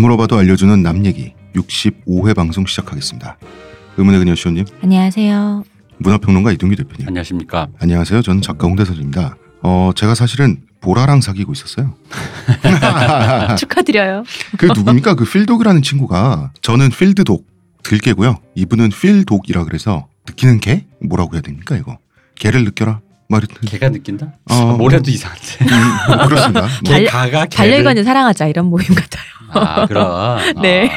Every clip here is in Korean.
안 물어봐도 알려주는 남 얘기 65회 방송 시작하겠습니다. 의문의 그녀 시호님, 안녕하세요. 문화평론가 이동규 대표님. 안녕하십니까. 안녕하세요. 저는 작가 홍대선입니다. 어, 제가 사실은 보라랑 사귀고 있었어요. 축하드려요. 그 누굽니까? 그 필독이라는 친구가 저는 필드독 들개고요. 이분은 필독이라 그래서 느끼는 개? 뭐라고 해야 됩니까 이거? 개를 느껴라. 말이 개가 느낀다? 어, 뭐래도 이상한데. 음, 뭐 그렇습니다. 뭐, 달- 개가가 개를. 반려견을 사랑하자 이런 모임 같아요. 아 그럼. 네.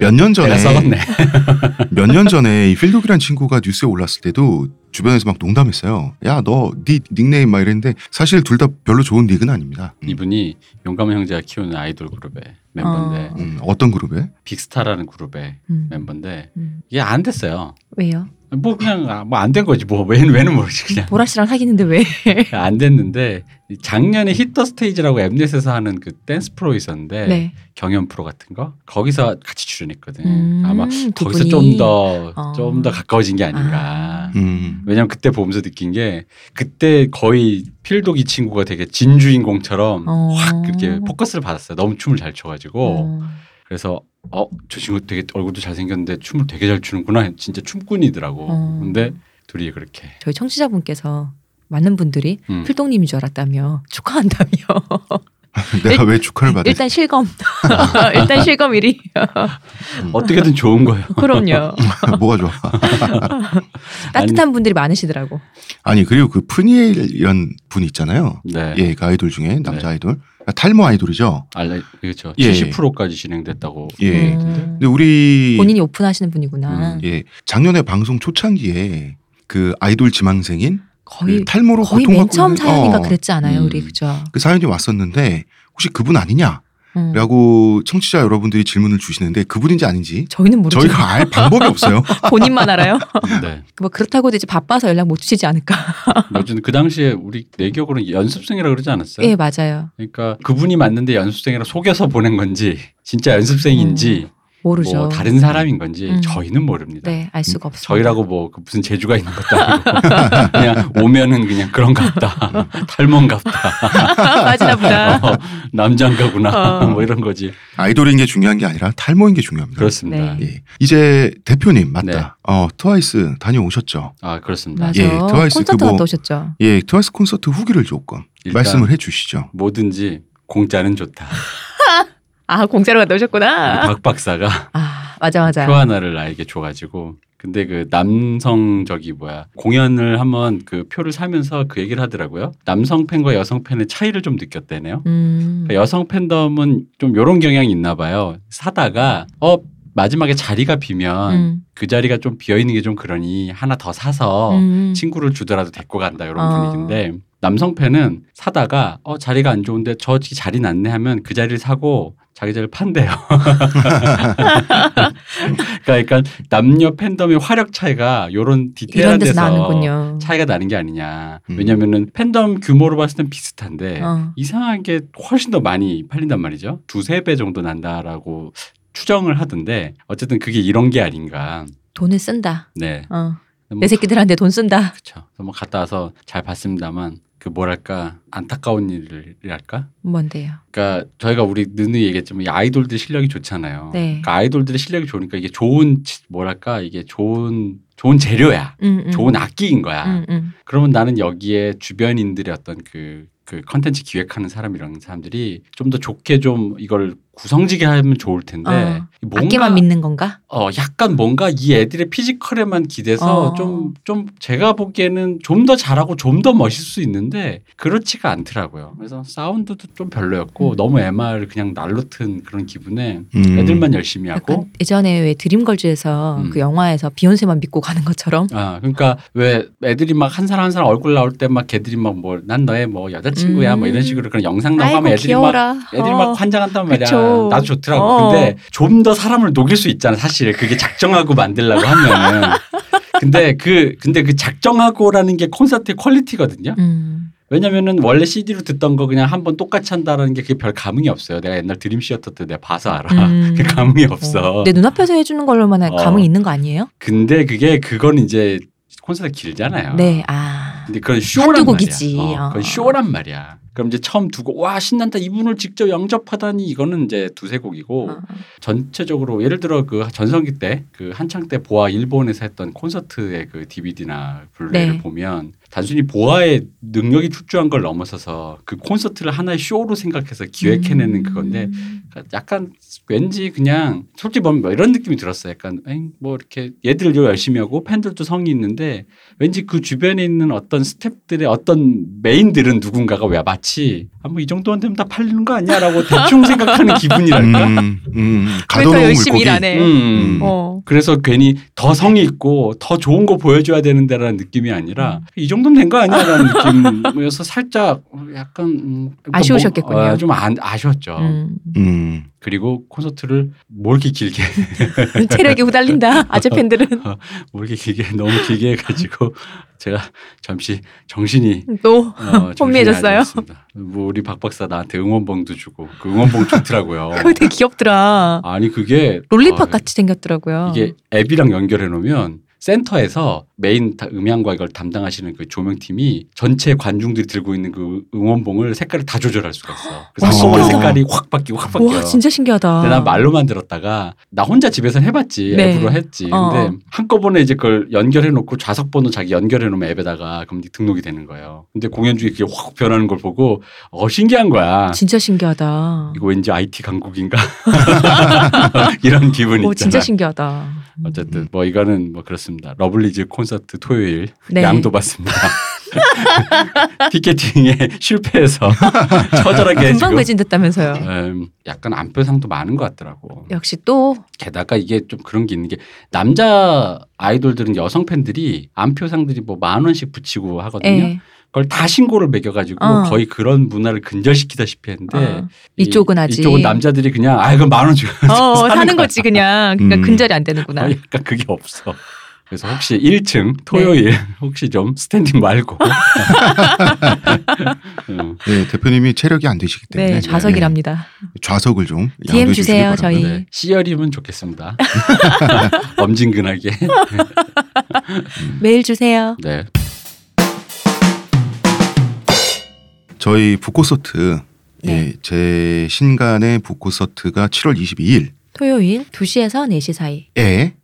몇년 전에 내가 썩었네. 몇년 전에 이 필독이라는 친구가 뉴스에 올랐을 때도 주변에서 막 농담했어요. 야 너 네 닉네임 막 이랬는데 사실 둘 다 별로 좋은 닉은 아닙니다. 음, 이분이 용감한 형제가 키우는 아이돌 그룹의 멤버인데 어. 음, 어떤 그룹에? 빅스타라는 그룹의 음. 멤버인데 음. 이게 안 됐어요. 왜요? 뭐 그냥 뭐 안 된 거지 뭐 왜는 왜는 모르지 그냥 보라 씨랑 사귀는데 왜? 안 됐는데 작년에 Hit the Stage라고 엠넷에서 하는 그 댄스 프로 있었는데 네. 경연 프로 같은 거 거기서 같이 출연했거든. 음, 아마 두 거기서. 좀더 어. 좀더 가까워진 게 아닌가. 아. 음, 왜냐면 그때 보면서 느낀 게 그때 거의 필독 이 친구가 되게 진주인공처럼 어. 확 그렇게 포커스를 받았어요. 너무 춤을 잘 춰가지고 어. 그래서 어저 친구 되게 얼굴도 잘 생겼는데 춤을 되게 잘 추는구나. 진짜 춤꾼이더라고. 어. 근데 둘이 그렇게 저희 청취자분께서 많은 분들이 음. 필동님인 줄 알았다며 축하한다며. 내가 왜 축하를 받았지? 일단 실검. 일단 실검 1위. 어떻게든 좋은 거예요. 그럼요. 뭐가 좋아? 따뜻한 분들이 많으시더라고. 아니 그리고 그 푸니엘이란 분 있잖아요. 네. 예, 그 아이돌 중에 남자 네. 아이돌 탈모 아이돌이죠. 알레 그렇죠. 예. 70%까지 진행됐다고. 예. 음. 근데 우리 본인이 오픈하시는 분이구나. 음, 예 작년에 방송 초창기에 그 아이돌 지망생인 거의 그 탈모로 거의 맨 처음 있는- 사연인가 어, 그랬지 않아요, 음. 우리 그죠? 그 사연이 왔었는데 혹시 그분 아니냐? 음. 라고 청취자 여러분들이 질문을 주시는데 그분인지 아닌지 저희는 모르죠. 저희가 알 방법이 없어요. 본인만 알아요. 네. 뭐 그렇다고 이제 바빠서 연락 못 주시지 않을까? 어쨌든 그 당시에 우리 내 기억으로는 연습생이라 그러지 않았어요? 예, 맞아요. 그러니까 그분이 맞는데 연습생이라 속여서 보낸 건지 진짜 연습생인지 모르죠. 뭐 다른 사람인 건지 음. 저희는 모릅니다. 네, 알 수가 없어요. 저희라고 뭐그 무슨 재주가 있는 것도 아니고 그냥 오면은 그냥 그런갑다 탈모인갑다 맞으나 보다. 어, 남자인가구나 어. 뭐 이런 거지 아이돌인 게 중요한 게 아니라 탈모인 게 중요합니다. 그렇습니다. 네. 예. 이제 대표님 맞다. 네. 어 트와이스 다녀오셨죠? 아 그렇습니다. 맞아. 예, 트와이스 콘서트 그거- 갔다 오셨죠. 예, 트와이스 콘서트 후기를 조금 말씀을 해 주시죠. 뭐든지 공짜는 좋다. 아, 공짜로 갔다 오셨구나. 박 박사가 아, 맞아, 맞아. 표 하나를 나에게 줘가지고 근데 그 남성 저기 뭐야 공연을 한번 그 표를 사면서 그 얘기를 하더라고요. 남성 팬과 여성 팬의 차이를 좀 느꼈대네요. 음. 그러니까 여성 팬덤은 좀 요런 경향이 있나 봐요. 사다가 어 마지막에 자리가 비면 음. 그 자리가 좀 비어 있는 게 좀 그러니 하나 더 사서 음. 친구를 주더라도 데리고 간다 이런 어. 분위기인데 남성 팬은 사다가 어 자리가 안 좋은데 저 자리 났네 하면 그 자리를 사고 자기 자리를 판대요. 그러니까 남녀 팬덤의 화력 차이가 요런 이런 디테일한 데서 데서 나는군요. 차이가 나는 게 아니냐. 음. 왜냐면은 팬덤 규모로 봤을 땐 비슷한데 어. 이상하게 훨씬 더 많이 팔린단 말이죠. 두세 배 정도 난다라고 추정을 하던데 어쨌든 그게 이런 게 아닌가. 돈을 쓴다. 네. 어. 뭐 내 새끼들한테 돈 쓴다. 그렇죠. 뭐 갔다 와서 잘 봤습니다만 그 뭐랄까 안타까운 일이랄까. 뭔데요? 그러니까 저희가 우리 느느 얘기했지만 이 아이돌들 실력이 좋잖아요. 네. 그러니까 아이돌들의 실력이 좋으니까 이게 좋은 치- 뭐랄까 이게 좋은 좋은 재료야. 음, 음. 좋은 악기인 거야. 음, 음. 그러면 나는 여기에 주변인들의 어떤 그, 그 컨텐츠 기획하는 사람 이런 사람들이 좀 더 좋게 좀 이걸 구성지게 하면 좋을 텐데 어. 뭔가 악기만 믿는 건가? 어 약간 뭔가 이 애들의 physical에만 기대서 어. 좀좀 제가 보기에는 좀 더 잘하고 좀 더 멋있을 수 있는데 그렇지가 않더라고요. 그래서 사운드도 좀 별로였고 음. 너무 MR 그냥 날로 튼 그런 기분에 음. 애들만 열심히 하고 예전에 왜 Dreamgirls에서 음. 그 영화에서 비욘세만 믿고 가는 것처럼. 아, 그러니까 왜 애들이 막 한 사람 한 사람 얼굴 나올 때 막 걔들이 막 뭐 난 너의 뭐 여자 친구야 뭐 이런 음. 식으로 그런 영상 나오면 아이고 애들이 귀여워라. 막 애들이 어. 막 환장한단 말이야. 그쵸. 나도 좋더라고. 어. 근데 좀 더 사람을 녹일 수 있잖아. 사실 그게 작정하고 만들려고 하면. 근데 그 근데 그 작정하고라는 게 콘서트의 퀄리티거든요. 음. 왜냐면은 원래 CD로 듣던 거 그냥 한 번 똑같이 한다는 게 그게 별 감흥이 없어요. 내가 옛날 Dream Theater 때 내가 봐서 알아. 음. 그 감흥이 없어. 내 눈앞에서 해주는 걸로만 어. 감흥이 있는 거 아니에요? 근데 그게 그건 이제 콘서트 길잖아요. 네. 아. 근데 그건 쇼란 한두 말이야. 어, 어. 그건 쇼란 말이야. 그럼 이제 처음 두고 와 신난다 이분을 직접 영접하다니 이거는 이제 두세 곡이고 어. 전체적으로 예를 들어 그 전성기 때 그 한창 때 보아 일본에서 했던 콘서트의 그 DVD나 블루레이를 네. 보면 단순히 보아의 능력이 출중한 걸 넘어서서 그 콘서트를 하나의 쇼로 생각해서 기획해내는 음. 그건데 약간 왠지 그냥 솔직히 보면 뭐 이런 느낌이 들었어요. 약간 뭐 이렇게 얘들도 열심히 하고 팬들도 성의 있는데 왠지 그 주변에 있는 어떤 스탭들의 어떤 main들은 누군가가 왜 마치 气 아, 뭐이 정도는 되면 다 팔리는 거 아니야라고 대충 생각하는 기분이랄까. 음, 음, 왜더 가둬놓은 열심히. 일안 해? 음. 어. 그래서 괜히 더 성의 있고 더 좋은 거 보여줘야 되는데라는 느낌이 아니라 음. 이 정도면 된 거 아니야라는 느낌이어서 살짝 약간 음, 아쉬우셨겠군요. 뭐, 어, 좀 안, 아쉬웠죠. 음. 음. 그리고 콘서트를 뭐 이렇게 길게 체력이 후달린다. 아재 팬들은 뭐 이렇게 길게 너무 길게 해가지고 제가 잠시 정신이 또 어, 정신이 혼미해졌어요? 뭐 우리 박 박사 나한테 응원봉도 주고 그 응원봉 좋더라고요. 그거 되게 귀엽더라. 아니 그게 lollipop 어, 같이 생겼더라고요. 이게 앱이랑 연결해 놓으면 센터에서 메인 다- 음향과 이걸 담당하시는 그 조명팀이 전체 관중들이 들고 있는 그 응원봉을 색깔을 다 조절할 수가 있어. 그래서 신기하다. 색깔이 확 바뀌고 확 바뀌어. 와 진짜 신기하다. 근데 난 말로만 들었다가 나 혼자 집에서 해봤지 네. 앱으로 했지. 어. 근데 한꺼번에 이제 그걸 연결해 놓고 좌석 번호 자기 연결해 놓으면 앱에다가 그럼 등록이 되는 거예요. 근데 공연 중에 그게 확 변하는 걸 보고 어 신기한 거야. 진짜 신기하다. 이거 왠지 IT 강국인가 이런 기분이 오, 진짜 있잖아. 신기하다. 어쨌든 뭐 이거는 뭐 그렇습니다. 러블리즈 콘서트 토요일 네. 양도 받습니다. 티켓팅에 실패해서 처절하게 금방 매진됐다면서요. 음, 약간 암표상도 많은 것 같더라고. 역시 또 게다가 이게 좀 그런 게 있는 게 남자 아이돌들은 여성 팬들이 안표상들이 뭐 만 원씩 붙이고 하거든요. 예. 그걸 다 신고를 매겨가지고 어. 거의 그런 문화를 근절시키다시피 했는데 어. 이 쪽은 이- 아직. 이쪽은 남자들이 그냥 아 이건 만원 주고 어, 사는 사는. 거지 그냥. 그러니까 음. 근절이 안 되는구나. 어, 약간 그게 없어. 그래서 혹시 1층 토요일 혹시 좀 스탠딩 말고 음, 네, 대표님이 체력이 안 되시기 때문에 네, 좌석이랍니다. 네, 좌석을 좀 DM 주세요. 저희. 네, C열이면 좋겠습니다. 엄진근하게. 메일 주세요. 네. 저희 북콘서트 네. 예, 제 신간의 북콘서트가 7월 22일에 토요일 2시에서 4시 사이.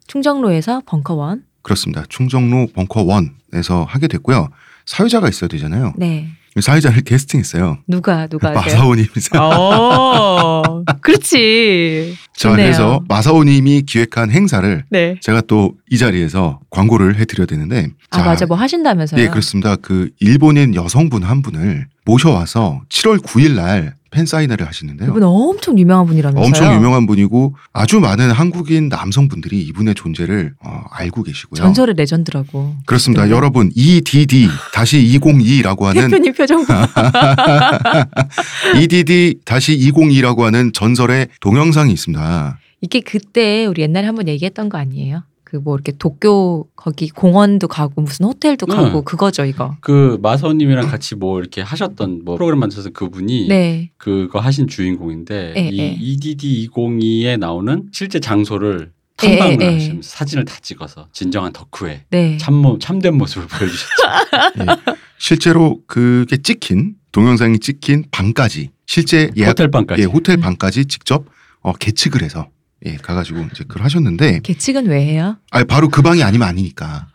충정로에서 벙커원. 그렇습니다. 충정로 벙커원에서 하게 됐고요. 사회자가 있어야 되잖아요. 네. 사회자를 캐스팅했어요. 누가 누가? 마사오님이세요. 어, 그렇지. 자, 좋네요. 그래서 마사오님이 기획한 행사를 네. 제가 또 이 자리에서 광고를 해드려야 되는데. 아 자, 맞아 뭐 하신다면서요? 예, 그렇습니다. 그 일본인 여성분 한 분을 모셔와서 7월 9일 날 팬 사인회를 하시는데요. 이분 엄청 유명한 분이라면서요? 엄청 유명한 분이고 아주 많은 한국인 남성분들이 이분의 존재를 어, 알고 계시고요. 전설의 레전드라고. 그렇습니다. 네. 여러분 EDD 다시 202라고 하는 대표님 표정 봐. EDD 다시 202라고 하는 전설의 동영상이 있습니다. 이게 그때 우리 옛날에 한번 얘기했던 거 아니에요? 그 뭐 이렇게 도쿄 거기 공원도 가고 무슨 호텔도 네. 가고 그거죠 이거. 그 마사오님이랑 같이 뭐 이렇게 하셨던 뭐 프로그램 만드셔서 그분이 네. 그거 하신 주인공인데 예, 이 예. EDD 202에 나오는 실제 장소를 탐방을 예, 예. 하시면서 사진을 다 찍어서 진정한 덕후의 네. 참모 참된 모습을 보여주셨죠. 실제로 그게 찍힌 동영상이 찍힌 방까지 실제 예약 호텔 방까지. 예, 호텔 음. 방까지 직접 어, 계측을 해서 예, 가가지고 이제 그걸 하셨는데 계측은 왜 해요? 아 바로 그 방이 아니면 아니니까.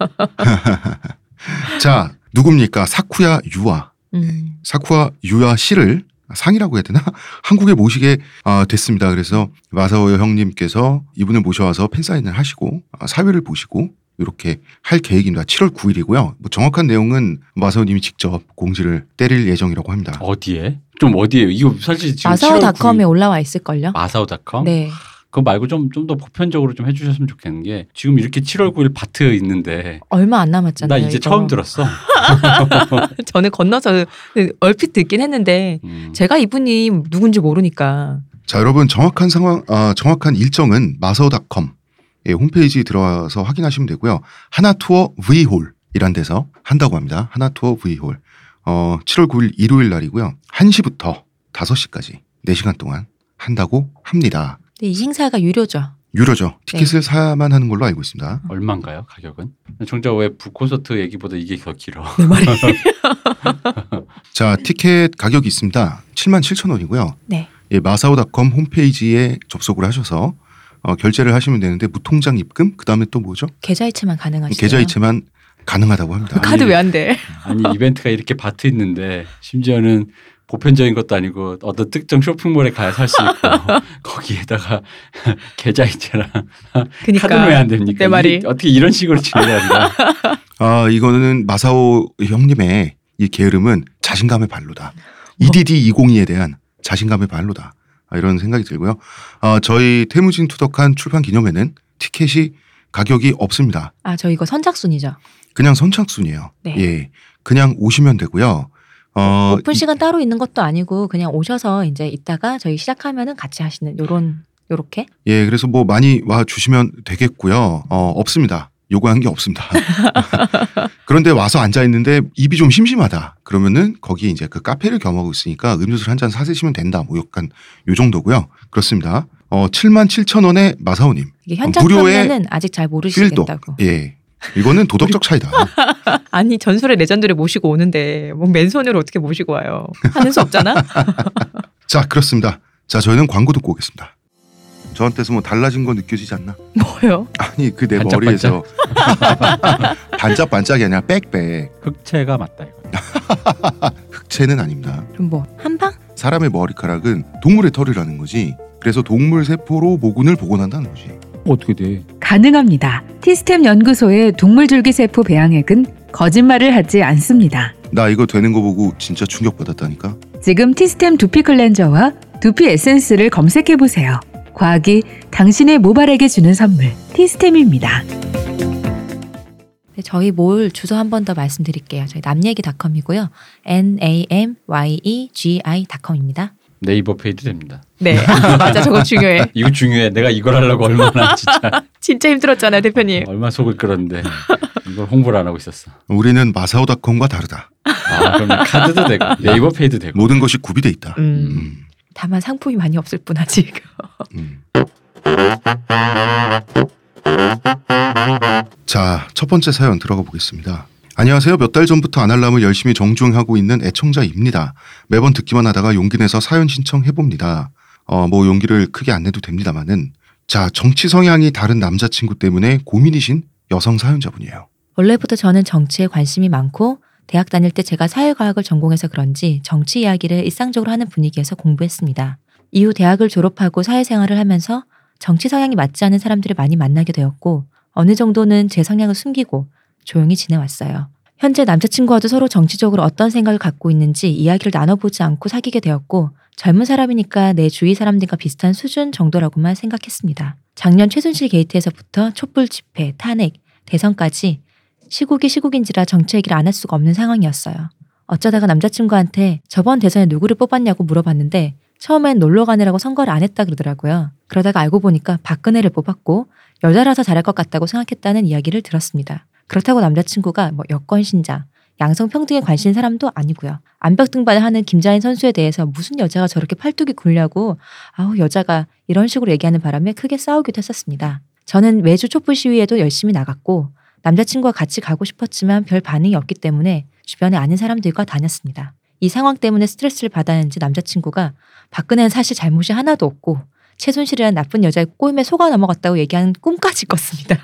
자 누굽니까 사쿠야 유아 음. 사쿠야 유아 씨를 상이라고 해야 되나 한국에 모시게 아, 됐습니다. 그래서 마사오 형님께서 이분을 모셔와서 팬 사인을 하시고 아, 사회를 보시고 이렇게 할 계획입니다. 7월 9일이고요. 뭐 정확한 내용은 마사오님이 직접 공지를 때릴 예정이라고 합니다. 어디에? 좀 어디에요? 이거 사실 지금 마사오닷컴에 7월 9일 올라와 있을 걸요? 마사오닷컴? 네. 그거 말고 좀 좀 더 보편적으로 좀 해주셨으면 좋겠는 게 지금 이렇게 7월 9일 바트 있는데 얼마 안나 남았잖아요. 이제 이거. 처음 들었어. 저는 건너서 얼핏 듣긴 했는데 음. 제가 이분이 누군지 모르니까 자 여러분 정확한 상황 아, 정확한 일정은 마사오닷컴 예, 홈페이지 들어와서 확인하시면 되고요. 하나 투어 V홀이란 데서 한다고 합니다. 하나 투어 V홀. 어, 7월 9일 일요일 날이고요. 1시부터 5시까지 4시간 동안 한다고 합니다. 근데 이 행사가 유료죠. 유료죠. 티켓을 사야만 하는 걸로 알고 있습니다. 얼마인가요 가격은? 정작 왜 북콘서트 얘기보다 이게 더 길어. 내 말이. 자, 티켓 가격이 있습니다. 7만 7천 원이고요. 네. 예, 마사오닷컴 홈페이지에 접속을 하셔서 어, 결제를 하시면 되는데 무통장 입금 그다음에 또 뭐죠? 계좌이체만 가능하시죠. 계좌이체만 가능하다고 합니다. 카드 왜 안 돼? 아니 이벤트가 이렇게 바트 있는데 심지어는 보편적인 것도 아니고 어떤 특정 쇼핑몰에 가야 살 수 있고 거기에다가 계좌이체랑 그니까. 카드는 왜 안 됩니까? 내 말이. 어떻게 이런 식으로 진행하냐? 아, 이거는 마사오 형님의 이 게으름은 자신감의 발로다. 뭐? EDD 202에 대한 자신감의 발로다. 아, 이런 생각이 들고요. 아, 저희 태무진 투덕한 출판 기념회는 티켓이 가격이 없습니다. 아, 저 이거 선착순이죠. 그냥 선착순이에요. 네. 예. 그냥 오시면 되고요. 어, 오픈 시간 따로 있는 것도 아니고 그냥 오셔서 이제 이따가 저희 시작하면은 같이 하시는 요런 요렇게 예, 그래서 뭐 많이 와 주시면 되겠고요. 어, 없습니다. 요구한 게 없습니다. 그런데 와서 앉아 있는데 입이 좀 심심하다. 그러면은 거기 이제 그 카페를 겸하고 있으니까 음료수를 한 잔 사드시면 된다. 뭐 약간 요 정도고요. 그렇습니다. 어, 7만 7천 원의 마사오님. 이게 현장 판매는 아직 잘. 모르시겠다고. 예. 이거는 도덕적 차이다. 아니 전설의 레전드를 모시고 오는데 뭐 맨손으로 어떻게 모시고 와요? 하는 수 없잖아. 자, 그렇습니다. 자, 저희는 광고 듣고 오겠습니다. 저한테서 뭐 달라진 거 느껴지지 않나? 뭐요? 아니 그 내? 머리에서 반짝반짝이 아니라 빽빽 흑채가 맞다 이거. 흑채는 아닙니다. 그럼 뭐 한방? 사람의 머리카락은 동물의 털이라는 거지. 그래서 동물 세포로 모근을 복원한다는 거지. 어떻게 돼? 가능합니다. 티스템 연구소의 동물줄기세포 배양액은 거짓말을 하지 않습니다. 나 이거 되는 거 보고 진짜 충격받았다니까. 지금 티스템 두피 클렌저와 두피 에센스를 검색해 보세요. 과학이 당신의 모발에게 주는 선물 티스템입니다. 네, 저희 몰 주소 한 번 더 말씀드릴게요. 저희 남얘기닷컴이고요. n a m y e g i.com입니다. 네이버 페이도 됩니다. 네, 맞아 저거 중요해. 이거 중요해. 내가 이걸 하려고 얼마나 진짜 진짜 힘들었잖아요, 대표님. 얼마 속을 끌었는데 이걸 홍보를 안 하고 있었어. 우리는 마사오닷컴과 다르다. 아 그럼 카드도 되고 네이버 페이도 되고. 모든 것이 구비돼 있다. 음, 음, 다만 상품이 많이 없을 뿐 아직. 음. 자, 첫 번째 사연 들어가 보겠습니다. 안녕하세요. 몇 달 전부터 아날람을 열심히 정주행하고 있는 애청자입니다. 매번 듣기만 하다가 용기 내서 사연 신청해 봅니다. 어, 뭐 용기를 크게 안 내도 됩니다만은 자, 정치 성향이 다른 남자친구 때문에 고민이신 여성 사연자분이에요. 원래부터 저는 정치에 관심이 많고 대학 다닐 때 제가 사회과학을 전공해서 그런지 정치 이야기를 일상적으로 하는 분위기에서 공부했습니다. 이후 대학을 졸업하고 사회생활을 하면서 정치 성향이 맞지 않은 사람들을 많이 만나게 되었고 어느 정도는 제 성향을 숨기고 조용히 지내왔어요. 현재 남자친구와도 서로 정치적으로 어떤 생각을 갖고 있는지 이야기를 나눠보지 않고 사귀게 되었고 젊은 사람이니까 내 주위 사람들과 비슷한 수준 정도라고만 생각했습니다. 작년 최순실 게이트에서부터 촛불 집회, 탄핵, 대선까지 시국이 시국인지라 정치 얘기를 안 할 수가 없는 상황이었어요. 어쩌다가 남자친구한테 저번 대선에 누구를 뽑았냐고 물어봤는데 처음엔 놀러 가느라고 선거를 안 했다 그러더라고요. 그러다가 알고 보니까 박근혜를 뽑았고 여자라서 잘할 것 같다고 생각했다는 이야기를 들었습니다. 그렇다고 남자친구가 뭐 여권 신장, 양성 평등에 관심 사람도 아니고요. 암벽 등반을 하는 김자인 선수에 대해서 무슨 여자가 저렇게 팔뚝이 굴냐고 아우 여자가 이런 식으로 얘기하는 바람에 크게 싸우기도 했었습니다. 저는 매주 촛불 시위에도 열심히 나갔고 남자친구와 같이 가고 싶었지만 별 반응이 없기 때문에 주변에 아는 사람들과 다녔습니다. 이 상황 때문에 스트레스를 받았는지 남자친구가 박근혜는 사실 잘못이 하나도 없고 최순실이라는 나쁜 여자의 꼬임에 속아 넘어갔다고 얘기하는 꿈까지 꿨습니다.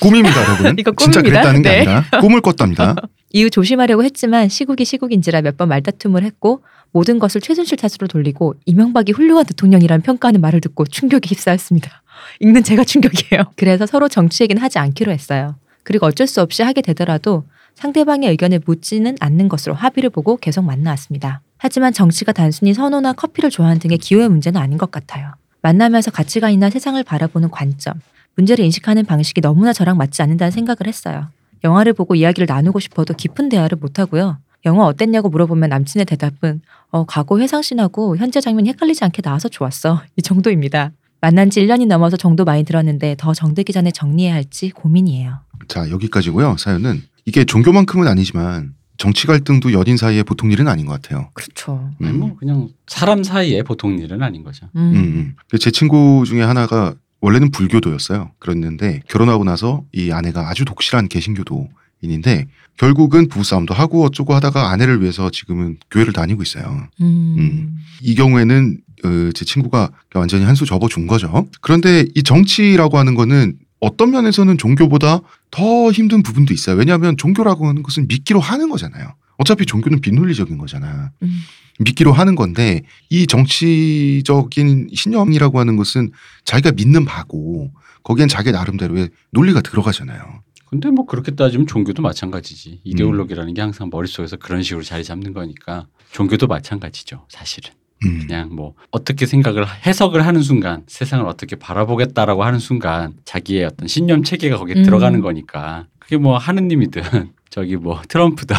꿈입니다, 여러분. 이거 진짜 꿈입니다. 그랬다는 게 네. 아니라 꿈을 꿨답니다. 이후 조심하려고 했지만 시국이 시국인지라 몇 번 말다툼을 했고 모든 것을 최순실 탓으로 돌리고 이명박이 훌륭한 대통령이라는 평가하는 말을 듣고 충격에 휩싸였습니다. 읽는 제가 충격이에요. 그래서 서로 정치 얘기는 하지 않기로 했어요. 그리고 어쩔 수 없이 하게 되더라도 상대방의 의견을 묻지는 않는 것으로 합의를 보고 계속 만나왔습니다. 하지만 정치가 단순히 선호나 커피를 좋아하는 등의 기호의 문제는 아닌 것 같아요. 만나면서 가치관이나 세상을 바라보는 관점, 문제를 인식하는 방식이 너무나 저랑 맞지 않는다는 생각을 했어요. 영화를 보고 이야기를 나누고 싶어도 깊은 대화를 못하고요. 영화 어땠냐고 물어보면 남친의 대답은 어, 과거 회상씬하고 현재 장면이 헷갈리지 않게 나와서 좋았어. 이 정도입니다. 만난 지 1년이 넘어서 정도 많이 들었는데 더 정되기 전에 정리해야 할지 고민이에요. 자, 여기까지고요. 사연은 이게 종교만큼은 아니지만 정치 갈등도 연인 사이의 보통 일은 아닌 것 같아요. 그렇죠. 아니, 뭐 그냥 사람 사이에 보통 일은 아닌 거죠. 음. 음, 음. 제 친구 중에 하나가 원래는 불교도였어요. 그랬는데 결혼하고 나서 이 아내가 아주 독실한 개신교도 인인데 결국은 부부싸움도 하고 어쩌고 하다가 아내를 위해서 지금은 교회를 다니고 있어요. 음. 음. 이 경우에는 어, 제 친구가 완전히 한 수 접어준 거죠. 그런데 이 정치라고 하는 거는 어떤 면에서는 종교보다 더 힘든 부분도 있어요. 왜냐하면 종교라고 하는 것은 믿기로 하는 거잖아요. 어차피 종교는 비논리적인 거잖아. 음. 믿기로 하는 건데 이 정치적인 신념이라고 하는 것은 자기가 믿는 바고 거기엔 자기 나름대로의 논리가 들어가잖아요. 근데 뭐 그렇게 따지면 종교도 마찬가지지. 이데올로기라는 게 항상 머릿속에서 그런 식으로 자리 잡는 거니까 종교도 마찬가지죠. 사실은. 음. 그냥 뭐 어떻게 생각을 해석을 하는 순간 세상을 어떻게 바라보겠다라고 하는 순간 자기의 어떤 신념 체계가 거기에 음. 들어가는 거니까 그게 뭐 하느님이든 저기 뭐 트럼프든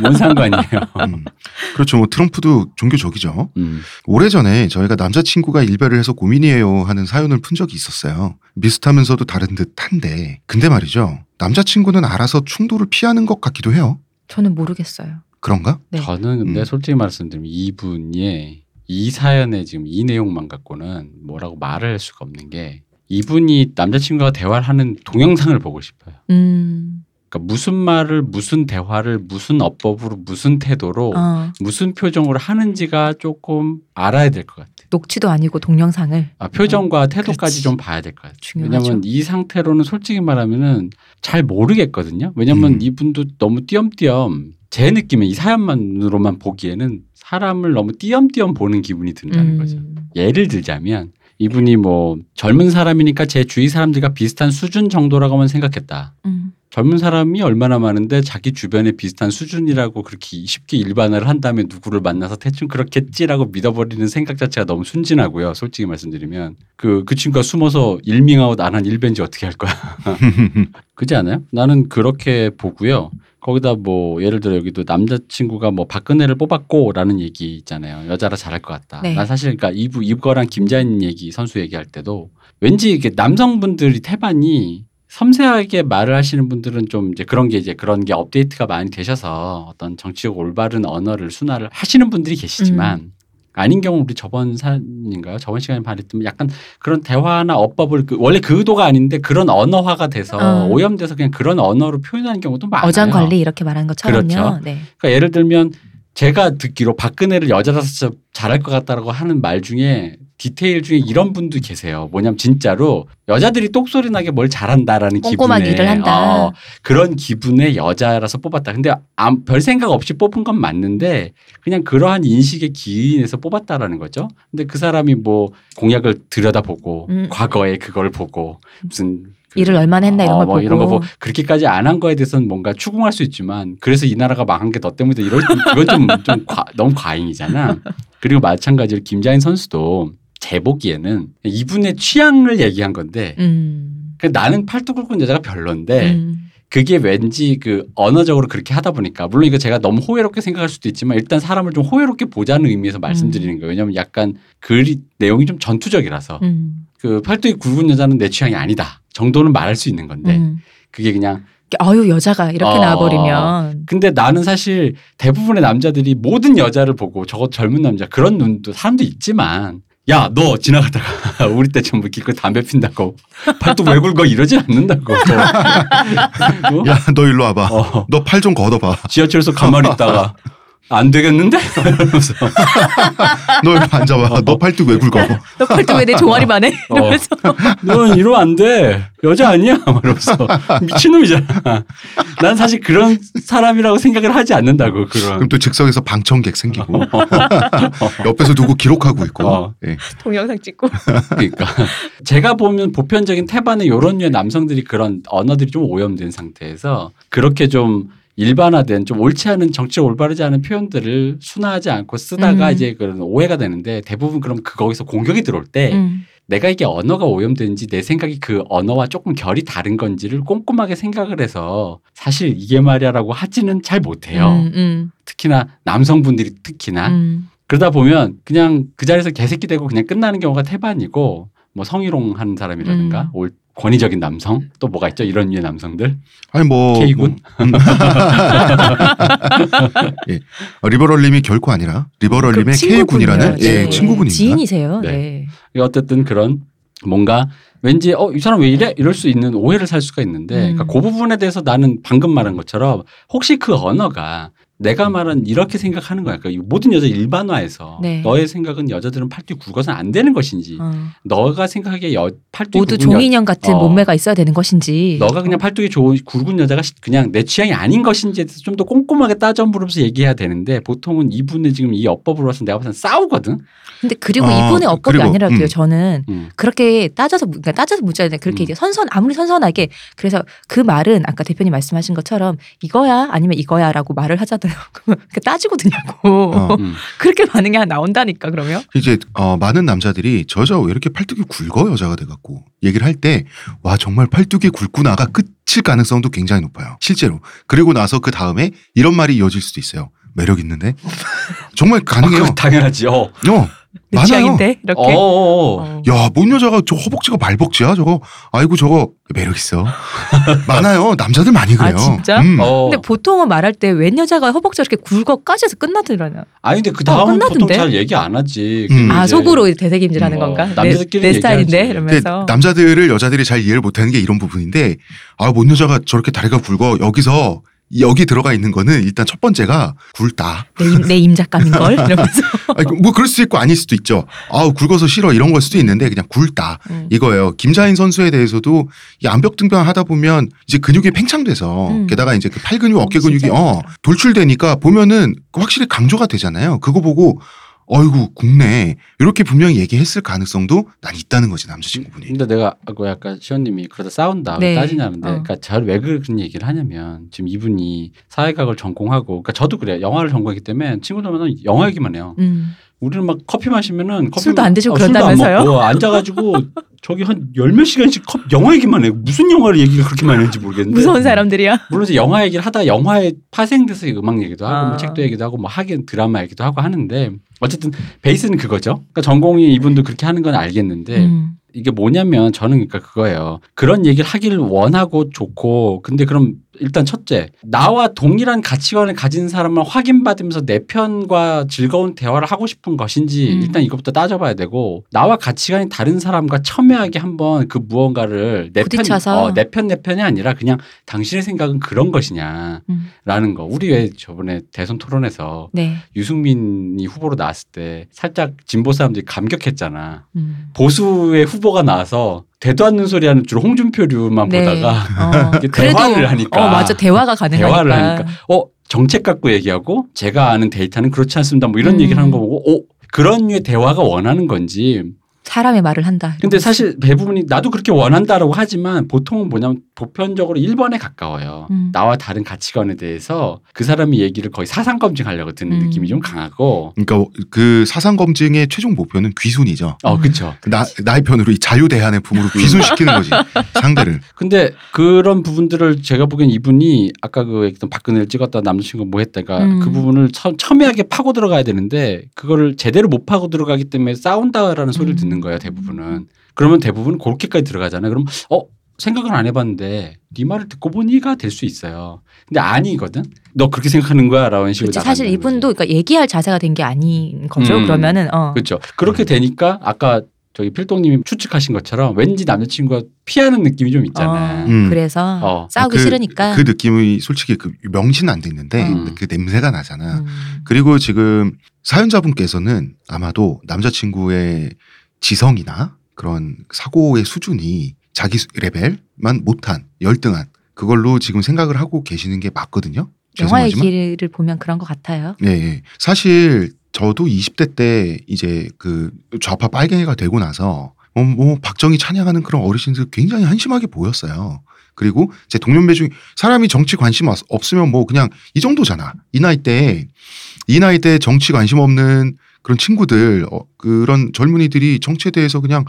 뭔 상관이에요. 음. 그렇죠. 뭐 트럼프도 종교적이죠. 음. 오래전에 저희가 남자친구가 일배를 해서 고민이에요 하는 사연을 푼 적이 있었어요. 비슷하면서도 다른 듯한데 근데 말이죠. 남자친구는 알아서 충돌을 피하는 것 같기도 해요. 저는 모르겠어요. 그런가? 네. 저는 근데 음. 솔직히 말씀드리면 이분이 이 사연의 지금 이 내용만 갖고는 뭐라고 말을 할 수가 없는 게 이분이 남자친구가 대화를 하는 동영상을 보고 싶어요. 음. 그러니까 무슨 말을 무슨 대화를 무슨 어법으로 무슨 태도로 어, 무슨 표정으로 하는지가 조금 알아야 될 것 같아요. 녹취도 아니고 동영상을. 아, 표정과 태도까지 그렇지. 좀 봐야 될 것 같아요. 중요하죠. 왜냐하면 이 상태로는 솔직히 말하면은 잘 모르겠거든요. 왜냐하면 음. 이분도 너무 띄엄띄엄 제 느낌에 이 사연만으로만 보기에는 사람을 너무 띄엄띄엄 보는 기분이 든다는 거죠. 음. 예를 들자면 이분이 뭐 젊은 사람이니까 제 주위 사람들과 비슷한 수준 정도라고만 생각했다. 음. 젊은 사람이 얼마나 많은데 자기 주변에 비슷한 수준이라고 그렇게 쉽게 일반화를 한 다음에 누구를 만나서 대충 그렇겠지라고 믿어버리는 생각 자체가 너무 순진하고요. 솔직히 말씀드리면 그, 그 친구가 숨어서 일밍아웃 안 한 일벤지 어떻게 할 거야. 그지 않아요? 나는 그렇게 보고요. 거기다 뭐 예를 들어 여기도 남자친구가 뭐 박근혜를 뽑았고라는 얘기 있잖아요. 여자라 잘할 것 같다. 네. 나 사실 그러니까 이부 이거랑 김자인 얘기 선수 얘기할 때도 왠지 이게 남성분들이 태반이 섬세하게 말을 하시는 분들은 좀 이제 그런 게 이제 그런 게 업데이트가 많이 되셔서 어떤 정치적 올바른 언어를 순화를 하시는 분들이 계시지만 아닌 경우 우리 저번 사인가요? 저번 시간에 말했던 약간 그런 대화나 어법을 그 원래 그 의도가 아닌데 그런 언어화가 돼서 어. 오염돼서 그냥 그런 언어로 표현하는 경우도 많아요. 어장 관리 이렇게 말하는 것처럼요. 그렇죠. 네. 그러니까 예를 들면 제가 듣기로 박근혜를 여자라서 잘할 것 같다라고 하는 말 중에 디테일 중에 이런 분도 계세요. 뭐냐면 진짜로 여자들이 똑소리 나게 뭘 잘한다라는 꼼꼼한 기분에 일을 한다. 어, 그런 기분의 여자라서 뽑았다. 근데 아무- 별 생각 없이 뽑은 건 맞는데 그냥 그러한 인식에 기인해서 뽑았다라는 거죠. 근데 그 사람이 뭐 공약을 들여다보고 음. 과거에 그걸 보고 무슨 그 일을 얼마나 했나 이런 어, 걸 뭐 보고. 이런 거 보고 그렇게까지 안 한 거에 대해서는 뭔가 추궁할 수 있지만 그래서 이 나라가 망한 게 너 때문이다 이런 그건 좀, 좀 과- 너무 과잉이잖아. 그리고 마찬가지로 김자인 선수도 제 보기에는 이분의 취향을 얘기한 건데 음. 그 나는 팔뚝 굵은 여자가 별론데 음. 그게 왠지 그 언어적으로 그렇게 하다 보니까 물론 이거 제가 너무 호혜롭게 생각할 수도 있지만 일단 사람을 좀 호혜롭게 보자는 의미에서 말씀드리는 거예요. 왜냐하면 약간 글이 내용이 좀 전투적이라서 음. 그 팔뚝이 굵은 여자는 내 취향이 아니다 정도는 말할 수 있는 건데 음. 그게 그냥 아유 여자가 이렇게 어. 나와버리면 근데 나는 사실 대부분의 남자들이 모든 여자를 보고 저거 젊은 남자 그런 눈도 사람도 있지만 야 너 지나가다가 우리 때처럼 뭐 길거리 담배 핀다고 팔뚝 왜 굵어 이러진 않는다고 어? 야, 너 일로 와봐. 어, 너팔 좀 걷어봐. 지하철에서 가만히 있다가 안 되겠는데 이러면서 너 일로 앉아봐. 너 팔뚝 왜 굵어? 너 팔뚝 왜 내 종아리만 해? 어. 이러면서 넌 이러면 안 돼. 여자 아니야? 막 이러면서 미친놈이잖아. 난 사실 그런 사람이라고 생각을 하지 않는다고 그런. 그럼 또 즉석에서 방청객 생기고 옆에서 두고 기록하고 있고. 어. 예. 동영상 찍고 그러니까 제가 보면 보편적인 태반의 이런 류의 남성들이 그런 언어들이 좀 오염된 상태에서 그렇게 좀 일반화된 좀 옳지 않은 정치적 올바르지 않은 표현들을 순화하지 않고 쓰다가 음. 이제 그런 오해가 되는데 대부분 그럼 그 거기서 공격이 들어올 때 음. 내가 이게 언어가 오염된지 내 생각이 그 언어와 조금 결이 다른 건지를 꼼꼼하게 생각을 해서 사실 이게 말이야라고 하지는 잘 못해요. 음, 음, 특히나 남성분들이 특히나 음. 그러다 보면 그냥 그 자리에서 개새끼 되고 그냥 끝나는 경우가 태반이고 뭐 성희롱 하는 사람이라든가 음. 올 권위적인 남성 또 뭐가 있죠 이런 류의 남성들 아니 뭐 K군? 뭐, 음. 예. 어, 리버럴님이 결코 아니라 리버럴님의 그 K군이라는. 예, 네. 친구분입니다. 지인이세요. 네. 네. 어쨌든 그런 뭔가 왠지 어 이 사람 왜 이래 이럴 수 있는 오해를 살 수가 있는데 음. 그러니까 그 부분에 대해서 나는 방금 말한 것처럼 혹시 그 언어가 내가 말한 이렇게 생각하는 거야. 그러니까 이 모든 여자 일반화해서 네. 너의 생각은 여자들은 팔뚝이 굵어서는 안 되는 것인지 어. 너가 생각하기에 여, 팔뚝이 모두 굵은 여- 종인형 같은 어. 몸매가 있어야 되는 것인지. 너가 그냥 팔뚝이 좋은 굵은 여자가 시- 그냥 내 취향이 아닌 것인지에 대해서 좀 더 꼼꼼하게 따져 물으면서 얘기해야 되는데 보통은 이분의 지금 이 어법으로 와서 내가 봐서는 싸우거든. 근데 그리고 아, 이분의 어법이 그리고, 아니라도요. 음. 저는 음. 그렇게 따져서 묻- 그러니까 따져서 묻자야 돼. 그렇게 음. 선선 아무리 선선하게 그래서 그 말은 아까 대표님 말씀하신 것처럼 이거야 아니면 이거야라고 말을 하잖아요. 그러면 그 따지고 드냐고 어. 음. 그렇게 반응이 나온다니까 그러면. 이제 어, 많은 남자들이 저 여자 왜 이렇게 팔뚝이 굵어 여자가 돼갖고 얘기를 할 때 와 정말 팔뚝이 굵구나가 끝일 가능성도 굉장히 높아요 실제로 그리고 나서 그 다음에 이런 말이 이어질 수도 있어요 매력 있는데 정말 가능해요 아, 그거 당연하지. 어. 어 취향인데 이렇게. 어, 어. 어. 야, 뭔 여자가 저 허벅지가 말벅지야? 저거. 아이고 저거 매력 있어. 많아요. 남자들 많이 그래요. 아, 진짜? 음. 어. 근데 보통은 말할 때 웬 여자가 허벅지가 이렇게 굵어 까져서 끝나더라냐. 아니 근데 그 어, 다음은 보통 끝났는데? 잘 얘기 안 하지. 음. 그아 속으로 되새김질하는 음, 건가? 어, 내, 남자들끼리 내 스타일인데 이러면서. 남자들을 여자들이 잘 이해를 못하는 게 이런 부분인데 아, 뭔 여자가 저렇게 다리가 굵어 여기서 여기 들어가 있는 거는 일단 첫 번째가 굵다. 내, 임, 내 임 작감인 걸 이러면서. 아니, 뭐 그럴 수도 있고 아닐 수도 있죠. 아우 굵어서 싫어 이런 걸 수도 있는데 그냥 굵다 음. 이거예요. 김자인 선수에 대해서도 이 암벽 등반 하다 보면 이제 근육이 팽창돼서 음. 게다가 이제 그 팔 근육, 어깨 근육이 어 돌출되니까 보면은 확실히 강조가 되잖아요. 그거 보고 어이구 굵네 이렇게 분명히 얘기했을 가능성도 난 있다는 거지 남자친구분이. 근데 내가 그 약간 시원님이 그러다 싸운다 네. 왜 따지냐는데 어. 그러니까 저왜 그런 얘기를 하냐면 지금 이분이 사회학을 전공하고 그러니까 저도 그래 요 영화를 전공했기 때문에 친구들만 영화 얘기만 해요. 음. 우리는 막 커피 마시면은 커피 술도 안 드시고 안 그런다면서요? 먹고 앉아가지고 저기 한 열 몇 시간씩 컵 영화 얘기만 해. 무슨 영화를 얘기를 그렇게 많이 하는지 모르겠는데. 무서운 사람들이야. 물론 이제 영화 얘기를 하다 영화에 파생돼서 음악 얘기도 하고 아. 뭐 책도 얘기도 하고 뭐 하긴 드라마 얘기도 하고 하는데 어쨌든 베이스는 그거죠. 그러니까 전공이 이분도 그렇게 하는 건 알겠는데 음. 이게 뭐냐면 저는 그러니까 그거예요. 그런 얘기를 하기를 원하고 좋고 근데 그럼 일단 첫째 나와 동일한 가치관을 가진 사람을 확인받으면서 내 편과 즐거운 대화를 하고 싶은 것인지 음. 일단 이것부터 따져봐야 되고 나와 가치관이 다른 사람과 첨예하게 한번 그 무언가를 내 편, 부딪혀서. 어, 내 편, 내 편이 아니라 그냥 당신의 생각은 그런 것이냐라는 음. 거. 우리 왜 저번에 대선 토론에서 네. 유승민이 후보로 나왔을 때 살짝 진보 사람들이 감격했잖아. 음. 보수의 후보가 나와서 대도 않는 소리 하는 주로 홍준표류만 네. 보다가 어. 대화를 하니까. 어 맞아 대화가 가능하니까. 대화를 하니까 어 정책 갖고 얘기하고 제가 아는 데이터는 그렇지 않습니다. 뭐 이런 음. 얘기를 하는 거 보고 어 그런 류의 대화가 원하는 건지. 사람의 말을 한다. 근데 사실 대부분이 나도 그렇게 원한다라고 하지만 보통은 뭐냐면 보편적으로 1번에 가까워요. 음. 나와 다른 가치관에 대해서 그 사람의 얘기를 거의 사상 검증하려고 듣는 음. 느낌이 좀 강하고. 그러니까 그 사상 검증의 최종 목표는 귀순이죠. 어, 음. 그쵸. 나 나의 편으로 이 자유 대한의 품으로 귀순시키는 거지 상대를. 근데 그런 부분들을 제가 보기엔 이분이 아까 그 얘기했던 박근혜를 찍었다 남자친구 뭐 했다가 음. 그 부분을 첨, 첨예하게 파고 들어가야 되는데 그거를 제대로 못 파고 들어가기 때문에 싸운다라는 소리를 음. 듣는 거예요 대부분은. 그러면 대부분 그렇게까지 들어가잖아요. 그럼 어 생각은 안 해봤는데 네 말을 듣고 보니가 될 수 있어요. 근데 아니거든. 너 그렇게 생각하는 거야라는 식으로. 사실 이분도 그러니까 얘기할 자세가 된 게 아닌 거죠. 음. 그러면은 어. 그렇죠. 그렇게 되니까 아까 저기 필동님이 추측하신 것처럼 왠지 남자친구가 피하는 느낌이 좀 있잖아요. 어, 음. 그래서 어. 싸우기 그- 싫으니까. 그 느낌이 솔직히 그 명신 안 됐는데 음. 그 냄새가 나잖아. 음. 그리고 지금 사연자분께서는 아마도 남자친구의 지성이나 그런 사고의 수준이 자기 수- 레벨만 못한 열등한 그걸로 지금 생각을 하고 계시는 게 맞거든요. 영화 죄송하지만. 얘기를 보면 그런 것 같아요. 예, 예. 사실 저도 20대 때 이제 그 좌파 빨갱이가 되고 나서 어, 뭐 박정희 찬양하는 그런 어르신들 굉장히 한심하게 보였어요. 그리고 제 동년배 중에 사람이 정치 관심 없- 없으면 뭐 그냥 이 정도잖아. 이 나이 때, 이 나이 때 정치 관심 없는 그런 친구들, 어, 그런 젊은이들이 정치에 대해서 그냥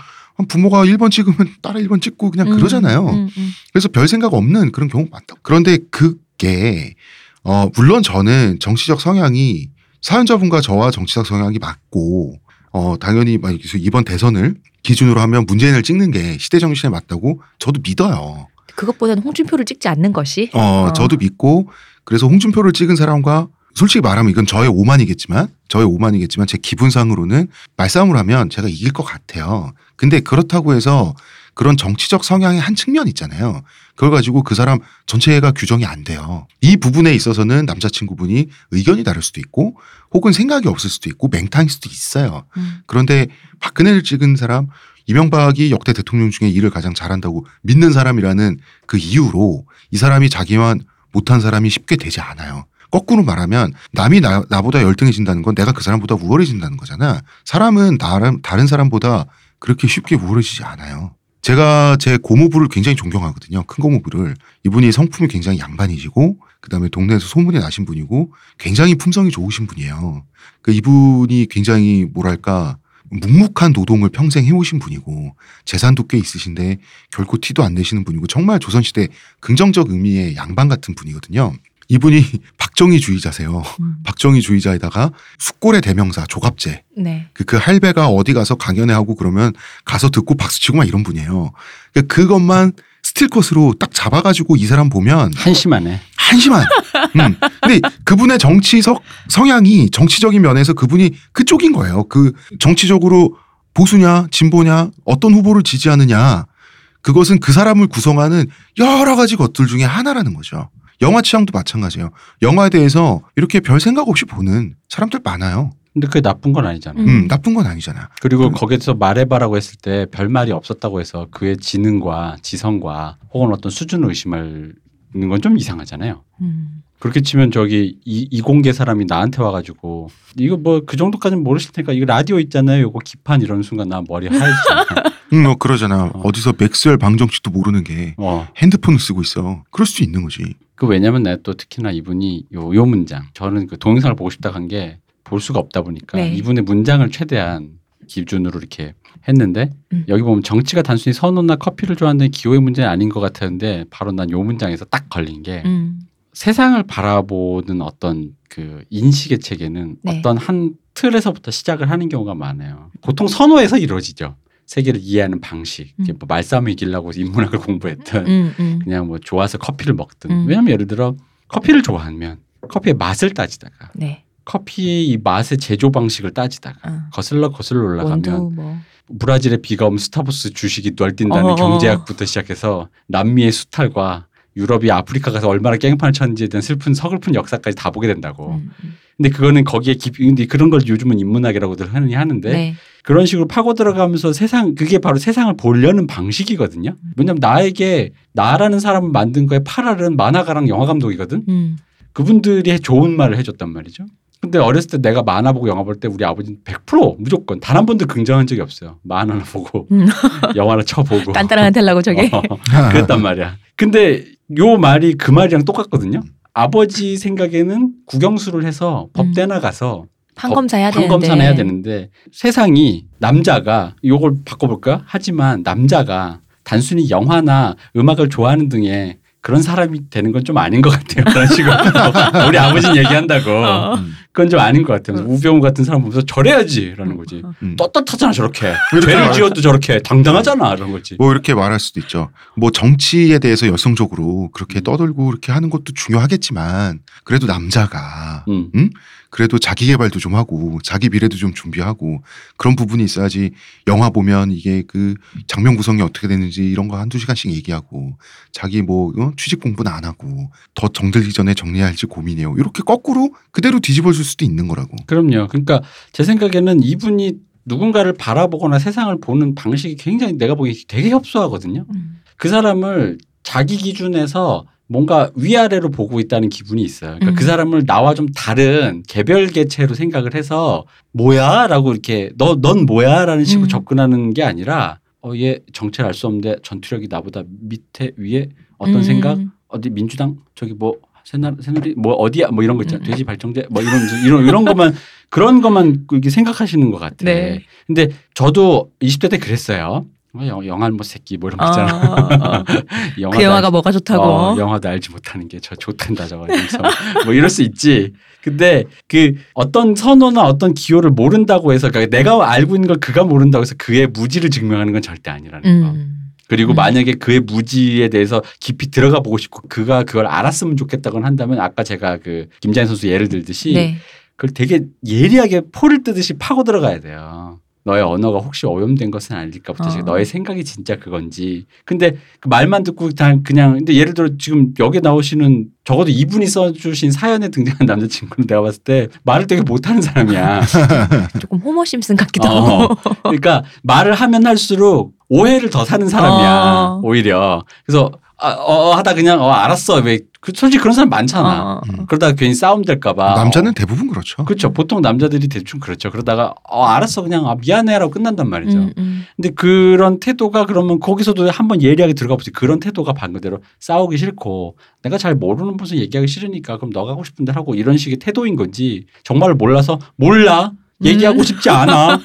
부모가 1번 찍으면 따라 1번 찍고 그냥 음, 그러잖아요. 음, 음. 그래서 별 생각 없는 그런 경우가 많다. 그런데 그게 어 물론 저는 정치적 성향이 사연자분과 저와 정치적 성향이 맞고 어 당연히 막 이렇게 이번 대선을 기준으로 하면 문재인을 찍는 게 시대 정신에 맞다고 저도 믿어요. 그것보다는 홍준표를 찍지 않는 것이 어, 어. 저도 믿고 그래서 홍준표를 찍은 사람과 솔직히 말하면 이건 저의 오만이겠지만 저의 오만이겠지만 제 기분상으로는 말싸움을 하면 제가 이길 것 같아요. 근데 그렇다고 해서 그런 정치적 성향의 한 측면 있잖아요. 그걸 가지고 그 사람 전체가 규정이 안 돼요. 이 부분에 있어서는 남자친구분이 의견이 다를 수도 있고 혹은 생각이 없을 수도 있고 맹탕일 수도 있어요. 음. 그런데 박근혜를 찍은 사람 이명박이 역대 대통령 중에 일을 가장 잘한다고 믿는 사람이라는 그 이유로 이 사람이 자기만 못한 사람이 쉽게 되지 않아요. 거꾸로 말하면 남이 나, 나보다 열등해진다는 건 내가 그 사람보다 우월해진다는 거잖아. 사람은 다른, 다른 사람보다 그렇게 쉽게 우월해지지 않아요. 제가 제 고모부를 굉장히 존경하거든요. 큰 고모부를. 이분이 성품이 굉장히 양반이시고 그 다음에 동네에서 소문이 나신 분이고 굉장히 품성이 좋으신 분이에요. 그 이분이 굉장히 뭐랄까 묵묵한 노동을 평생 해오신 분이고 재산도 꽤 있으신데 결코 티도 안 내시는 분이고 정말 조선시대 긍정적 의미의 양반 같은 분이거든요. 이분이 박정희주의자세요. 음. 박정희주의자에다가 숙골의 대명사 조갑제 네. 그, 그 할배가 어디 가서 강연회 하고 그러면 가서 듣고 박수 치고 막 이런 분이에요. 그러니까 그것만 스틸컷으로 딱 잡아가지고 이 사람 보면 한심하네. 한심한. 음. 근데 그분의 정치적 성향이 정치적인 면에서 그분이 그쪽인 거예요. 그 정치적으로 보수냐 진보냐 어떤 후보를 지지하느냐 그것은 그 사람을 구성하는 여러 가지 것들 중에 하나라는 거죠. 영화 취향도 마찬가지예요. 영화에 대해서 이렇게 별 생각 없이 보는 사람들 많아요. 근데 그게 나쁜 건 아니잖아. 음. 음, 나쁜 건 아니잖아. 그리고 음. 거기서 말해봐라고 했을 때 별 말이 없었다고 해서 그의 지능과 지성과 혹은 어떤 수준을 의심하는 건 좀 이상하잖아요. 음. 그렇게 치면 저기 이, 이공계 사람이 나한테 와가지고 이거 뭐 그 정도까지는 모르실 테니까 이거 라디오 있잖아요. 이거 기판 이런 순간 나 머리 하얘지잖아. 음, 뭐 그러잖아. 어. 어. 디서 맥스웰 방정식도 모르는 게 어. 핸드폰을 쓰고 있어. 그럴 수 있는 거지. 그 왜냐면 내가 또 특히나 이분이 요, 요 문장 저는 그 동영상을 보고 싶다 한 게 볼 수가 없다 보니까 네. 이분의 문장을 최대한 기준으로 이렇게 했는데 음. 여기 보면 정치가 단순히 선호나 커피를 좋아하는 기호의 문제는 아닌 것 같았는데 바로 난 요 문장에서 딱 걸린 게 음. 세상을 바라보는 어떤 그 인식의 체계는 네. 어떤 한 틀에서부터 시작을 하는 경우가 많아요. 보통 선호에서 이루어지죠. 세계를 이해하는 방식. 음. 뭐 말싸움을 이기려고 인문학을 공부했든 음. 음. 그냥 뭐 좋아서 커피를 먹든. 음. 왜냐면 예를 들어 커피를 좋아하면 커피의 맛을 따지다가 네. 커피의 이 맛의 제조 방식을 따지다가 어. 거슬러 거슬러 올라가면 뭐. 브라질의 비가 오면 스타벅스 주식이 널뛴다는 어. 경제학부터 시작해서 남미의 수탈과 유럽이 아프리카 가서 얼마나 깽판을 쳤는지에 대한 슬픈 서글픈 역사까지 다 보게 된다고. 음. 음. 근데 그거는 거기에 깊이 근데 그런 걸 요즘은 인문학이라고들 하느니 하는데 네. 그런 식으로 파고 들어가면서 세상 그게 바로 세상을 보려는 방식이거든요. 왜냐면 나에게 나라는 사람을 만든 거에 파랄은 만화가랑 영화 감독이거든. 음. 그분들이 좋은 말을 해줬단 말이죠. 근데 어렸을 때 내가 만화 보고 영화 볼 때 우리 아버지는 100% 무조건 단 한 번도 긍정한 적이 없어요. 만화나 보고 음. 영화나 쳐보고 깐따랑한 텔라고 저게. 어, 그랬단 말이야. 근데 요 말이 그 말이랑 똑같거든요. 아버지 생각에는 국영수를 해서 법대 나가서 판검사 해야 되는데. 판검사는 해야 되는데 세상이 남자가 요걸 바꿔볼까? 하지만 남자가 단순히 영화나 음악을 좋아하는 등의 그런 사람이 되는 건 좀 아닌 것 같아요. 그런 식으로 우리 아버지는 얘기한다고 어. 음. 그건 좀 아닌 것 같아요. 우병우 같은 사람 보면서 저래야지라는 거지. 음. 떳떳하잖아 저렇게. 죄를. 지어도 저렇게 당당하잖아 이런 거지. 뭐 이렇게 말할 수도 있죠. 뭐 정치에 대해서 여성적으로 그렇게 떠들고 이렇게 하는 것도 중요하겠지만 그래도 남자가 음. 그래도 자기 개발도 좀 하고 자기 미래도 좀 준비하고 그런 부분이 있어야지 영화 보면 이게 그 장면 구성이 어떻게 되는지 이런 거 한두 시간씩 얘기하고 자기 뭐 어? 취직 공부는 안 하고 더 정들기 전에 정리해야 할지 고민해요. 이렇게 거꾸로 그대로 뒤집어 줄 수도 있는 거라고. 그럼요. 그러니까 제 생각에는 이분이 누군가를 바라보거나 세상을 보는 방식이 굉장히 내가 보기에 되게 협소하거든요. 음. 그 사람을 자기 기준에서 뭔가 위아래로 보고 있다는 기분이 있어요. 그러니까 음. 그 사람을 나와 좀 다른 개별 개체로 생각을 해서 뭐야라고 이렇게 너 넌 뭐야라는 식으로 음. 접근하는 게 아니라 어 얘 정체를 알 수 없는데 전투력이 나보다 밑에 위에 어떤 음. 생각 어디 민주당 저기 뭐 새날 새누리 뭐 어디야 뭐 이런 거 있잖아 음. 돼지 발정제 뭐 이런 이런 이런 것만 그런 것만 이렇게 생각하시는 것 같아. 네. 근데 저도 20대 때 그랬어요. 어, 영- 영화 뭐 새끼 뭐 이런 거 있잖아. 어, 어. 영화도 그 영화가 알지- 뭐가 좋다고. 어, 영화도 알지 못하는 게 저 좋단다 저거 뭐 이럴 수 있지. 근데 그 어떤 선호나 어떤 기호를 모른다고 해서 그러니까 내가 알고 있는 걸 그가 모른다고 해서 그의 무지를 증명하는 건 절대 아니라는 거. 음. 그리고 음. 만약에 그의 무지에 대해서 깊이 들어가 보고 싶고 그가 그걸 알았으면 좋겠다고 한다면 아까 제가 그 김자인 선수 예를 들듯이 네. 그걸 되게 예리하게 포를 뜨듯이 파고 들어가야 돼요. 너의 언어가 혹시 오염된 것은 아닐까부터 어. 너의 생각이 진짜 그건지. 근데 그 말만 듣고 그냥 그냥 근데 예를 들어 지금 여기 나오시는 적어도 이분이 써주신 사연에 등장한 남자친구는 내가 봤을 때 말을 되게 못하는 사람이야. 조금 호모 심슨 같기도 어. 하고. 그러니까 말을 하면 할수록 오해를 더 사는 사람이야. 어. 오히려. 그래서 아, 어, 어, 하다 그냥 어 알았어. 왜 그, 솔직히 그런 사람 많잖아. 어. 음. 그러다가 괜히 싸움 될까봐. 남자는 대부분 그렇죠. 그렇죠. 보통 남자들이 대충 그렇죠. 그러다가 어 알았어 그냥 아, 미안해라고 끝난단 말이죠. 음, 음. 근데 그런 태도가 그러면 거기서도 한번 예리하게 들어가 보지. 그런 태도가 방금 대로 싸우기 싫고 내가 잘 모르는 무슨 얘기하기 싫으니까 그럼 너가 하고 싶은 대로 하고 이런 식의 태도인 건지 정말 몰라서 몰라 얘기하고 음. 싶지 않아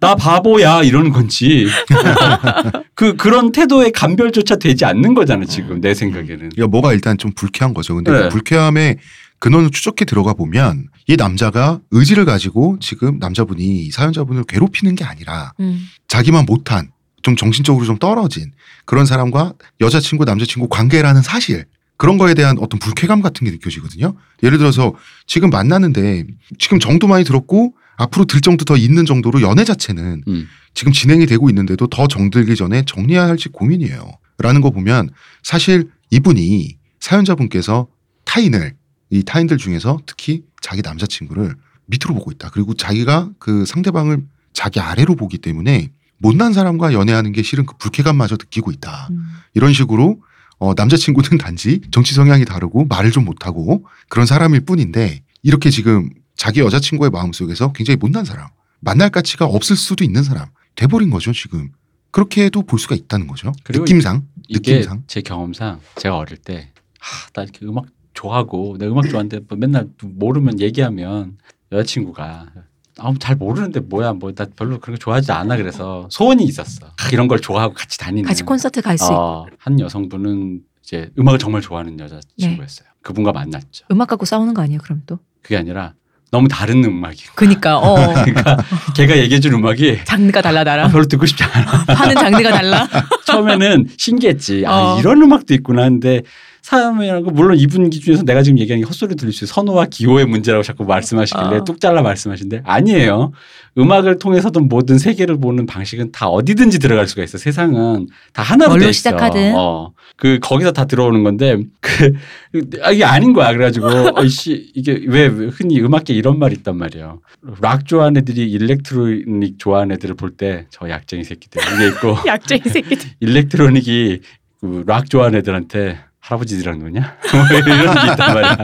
나 바보야 이러는 건지 그 그런 태도의 감별조차 되지 않는 거잖아 지금 내 생각에는. 그러니까 뭐가 일단 좀 불쾌한 거죠. 근데 네. 그 불쾌함의 근원을 추적해 들어가 보면 이 남자가 의지를 가지고 지금 남자분이 이 사연자분을 괴롭히는 게 아니라 음. 자기만 못한 좀 정신적으로 좀 떨어진 그런 사람과 여자친구 남자친구 관계라는 사실 그런 거에 대한 어떤 불쾌감 같은 게 느껴지거든요. 예를 들어서 지금 만나는데 지금 정도 많이 들었고 앞으로 들 정도 더 있는 정도로 연애 자체는 음. 지금 진행이 되고 있는데도 더 정들기 전에 정리해야 할지 고민이에요. 라는 거 보면 사실 이분이 사연자분께서 타인을 이 타인들 중에서 특히 자기 남자친구를 밑으로 보고 있다. 그리고 자기가 그 상대방을 자기 아래로 보기 때문에 못난 사람과 연애하는 게 싫은 그 불쾌감마저 느끼고 있다. 음. 이런 식으로 어, 남자친구는 단지 정치 성향이 다르고 말을 좀 못하고 그런 사람일 뿐인데 이렇게 지금 자기 여자친구의 마음속에서 굉장히 못난 사람, 만날 가치가 없을 수도 있는 사람 돼버린 거죠 지금. 그렇게도 볼 수가 있다는 거죠. 느낌상, 이게 느낌상. 제 경험상 제가 어릴 때, 하, 나 이렇게 음악 좋아하고 내가 음악 좋아하는데 뭐 맨날 모르면 얘기하면 여자친구가 아, 잘 모르는데 뭐야 뭐 나 별로 그런 거 좋아하지 않아 그래서 소원이 있었어. 하, 이런 걸 좋아하고 같이 다니는. 같이 콘서트 갈수 있고 어, 한 여성분은 이제 음악을 정말 좋아하는 여자친구였어요. 그분과 만났죠. 음악 갖고 싸우는 거 아니에요? 그럼 또? 그게 아니라 너무 다른 음악이. 그니까 어 그러니까 걔가 얘기해준 음악이 장르가 달라 아, 나랑 별로 듣고 싶지 않아. 하는 장르가 달라. 처음에는 신기했지. 아, 어. 이런 음악도 있구나 하는데 사람이라고 물론 이분 기준에서 내가 지금 얘기하는 게 헛소리 들릴 수 있어요. 선호와 기호의 문제라고 자꾸 말씀하시길래 어. 뚝 잘라 말씀하시는데 아니에요. 음악을 통해서든 뭐든 세계를 보는 방식은 다 어디든지 들어갈 수가 있어. 세상은 다 하나로 돼 있어. 시작하든. 어. 그 거기서 다 들어오는 건데 그 아, 이게 아닌 거야. 그래가지고 어이씨 이게 왜 흔히 음악계 이런 말이 있단 말이에요. 락 좋아하는 애들이 electronic 좋아하는 애들을 볼 때 저 약쟁이 새끼들 이게 있고 약쟁이 새끼들. electronic이 그 락 좋아하는 애들한테 할아버지들이랑 노냐? 뭐 이런 게 있단 말이야.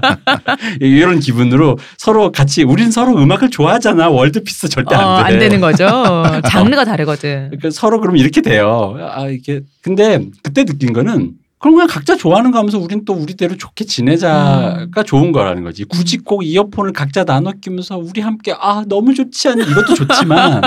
이런 기분으로 서로 같이 우린 서로 음악을 좋아하잖아. world peace 절대 어, 안 돼. 안 되는 거죠. 장르가 다르거든. 그러니까 서로 그럼 이렇게 돼요. 아 이게 근데 그때 느낀 거는 그럼 그냥 각자 좋아하는 거 하면서 우린 또 우리대로 좋게 지내자가 좋은 거라는 거지. 굳이 꼭 이어폰을 각자 나눠 끼면서 우리 함께 아 너무 좋지 않니 이것도 좋지만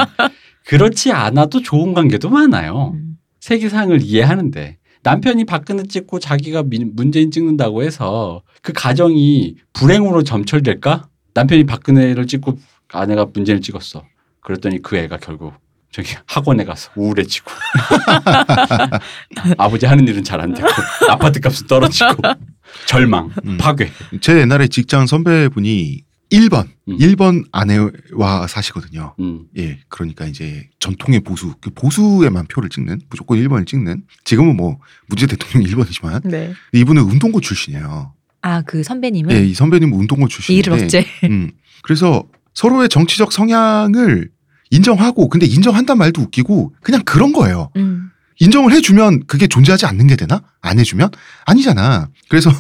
그렇지 않아도 좋은 관계도 많아요. 음. 세계상을 이해하는데 남편이 박근혜 찍고 자기가 민- 문재인 찍는다고 해서 그 가정이 불행으로 점철될까? 남편이 박근혜를 찍고 아내가 문재인을 찍었어. 그랬더니 그 애가 결국 저기 학원에 가서 우울해지고 아버지 하는 일은 잘 안 되고 아파트 값은 떨어지고 절망, 음. 파괴. 제 옛날에 직장 선배분이 1번, 음. 1번 아내와 사시거든요. 음, 예, 그러니까 이제 전통의 보수, 그 보수에만 표를 찍는, 무조건 1번을 찍는. 지금은 뭐 문재인 대통령 1번이지만 네. 이분은 운동고 출신이에요. 아 그 선배님은 예, 이 선배님은 운동고 출신인데. 이를 어째? 음, 그래서 서로의 정치적 성향을 인정하고, 근데 인정한단 말도 웃기고 그냥 그런 거예요. 음. 인정을 해주면 그게 존재하지 않는 게 되나? 안 해주면? 아니잖아. 그래서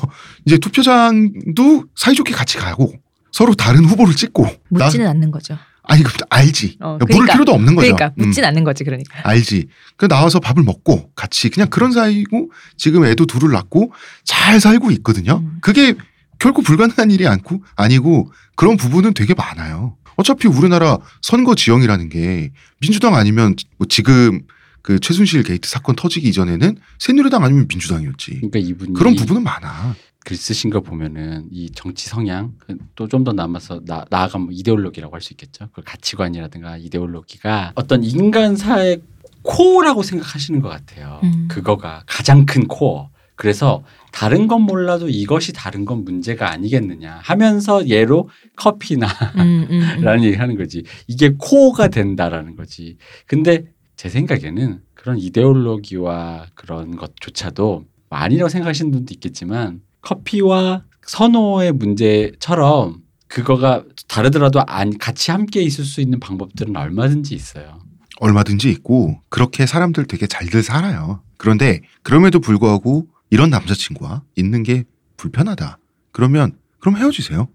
이제 투표장도 사이좋게 같이 가고 서로 다른 후보를 찍고 나- 묻지는 않는 거죠. 아니 그 알지. 어, 물을 그러니까, 필요도 없는 거죠. 그러니까 음, 묻진 않는 거지 그러니까. 알지. 그 나와서 밥을 먹고 같이 그냥 그런 사이고 지금 애도 둘을 낳고 잘 살고 있거든요. 음. 그게 결코 불가능한 일이 않고 아니고 그런 부분은 되게 많아요. 어차피 우리나라 선거 지형이라는 게 민주당 아니면 뭐 지금 그 최순실 게이트 사건 터지기 이전에는 새누리당 아니면 민주당이었지. 그러니까 이분이 그런 부분은 많아. 글 쓰신 거 보면은 이 정치 성향 또 좀 더 남아서 나, 나아가면 뭐 이데올로기라고 할 수 있겠죠. 그 가치관이라든가 이데올로기가 어떤 인간사의 코어라고 생각하시는 것 같아요. 음. 그거가 가장 큰 코어. 그래서 다른 건 몰라도 이것이 다른 건 문제가 아니겠느냐 하면서 예로 커피나 음, 음, 음. 라는 얘기를 하는 거지. 이게 코어가 된다라는 거지. 근데 제 생각에는 그런 이데올로기와 그런 것조차도 아니라고 생각하시는 분도 있겠지만 커피와 선호의 문제처럼 그거가 다르더라도 안 같이 함께 있을 수 있는 방법들은 얼마든지 있어요. 얼마든지 있고 그렇게 사람들 되게 잘들 살아요. 그런데 그럼에도 불구하고 이런 남자친구와 있는 게 불편하다. 그러면 그럼 헤어지세요.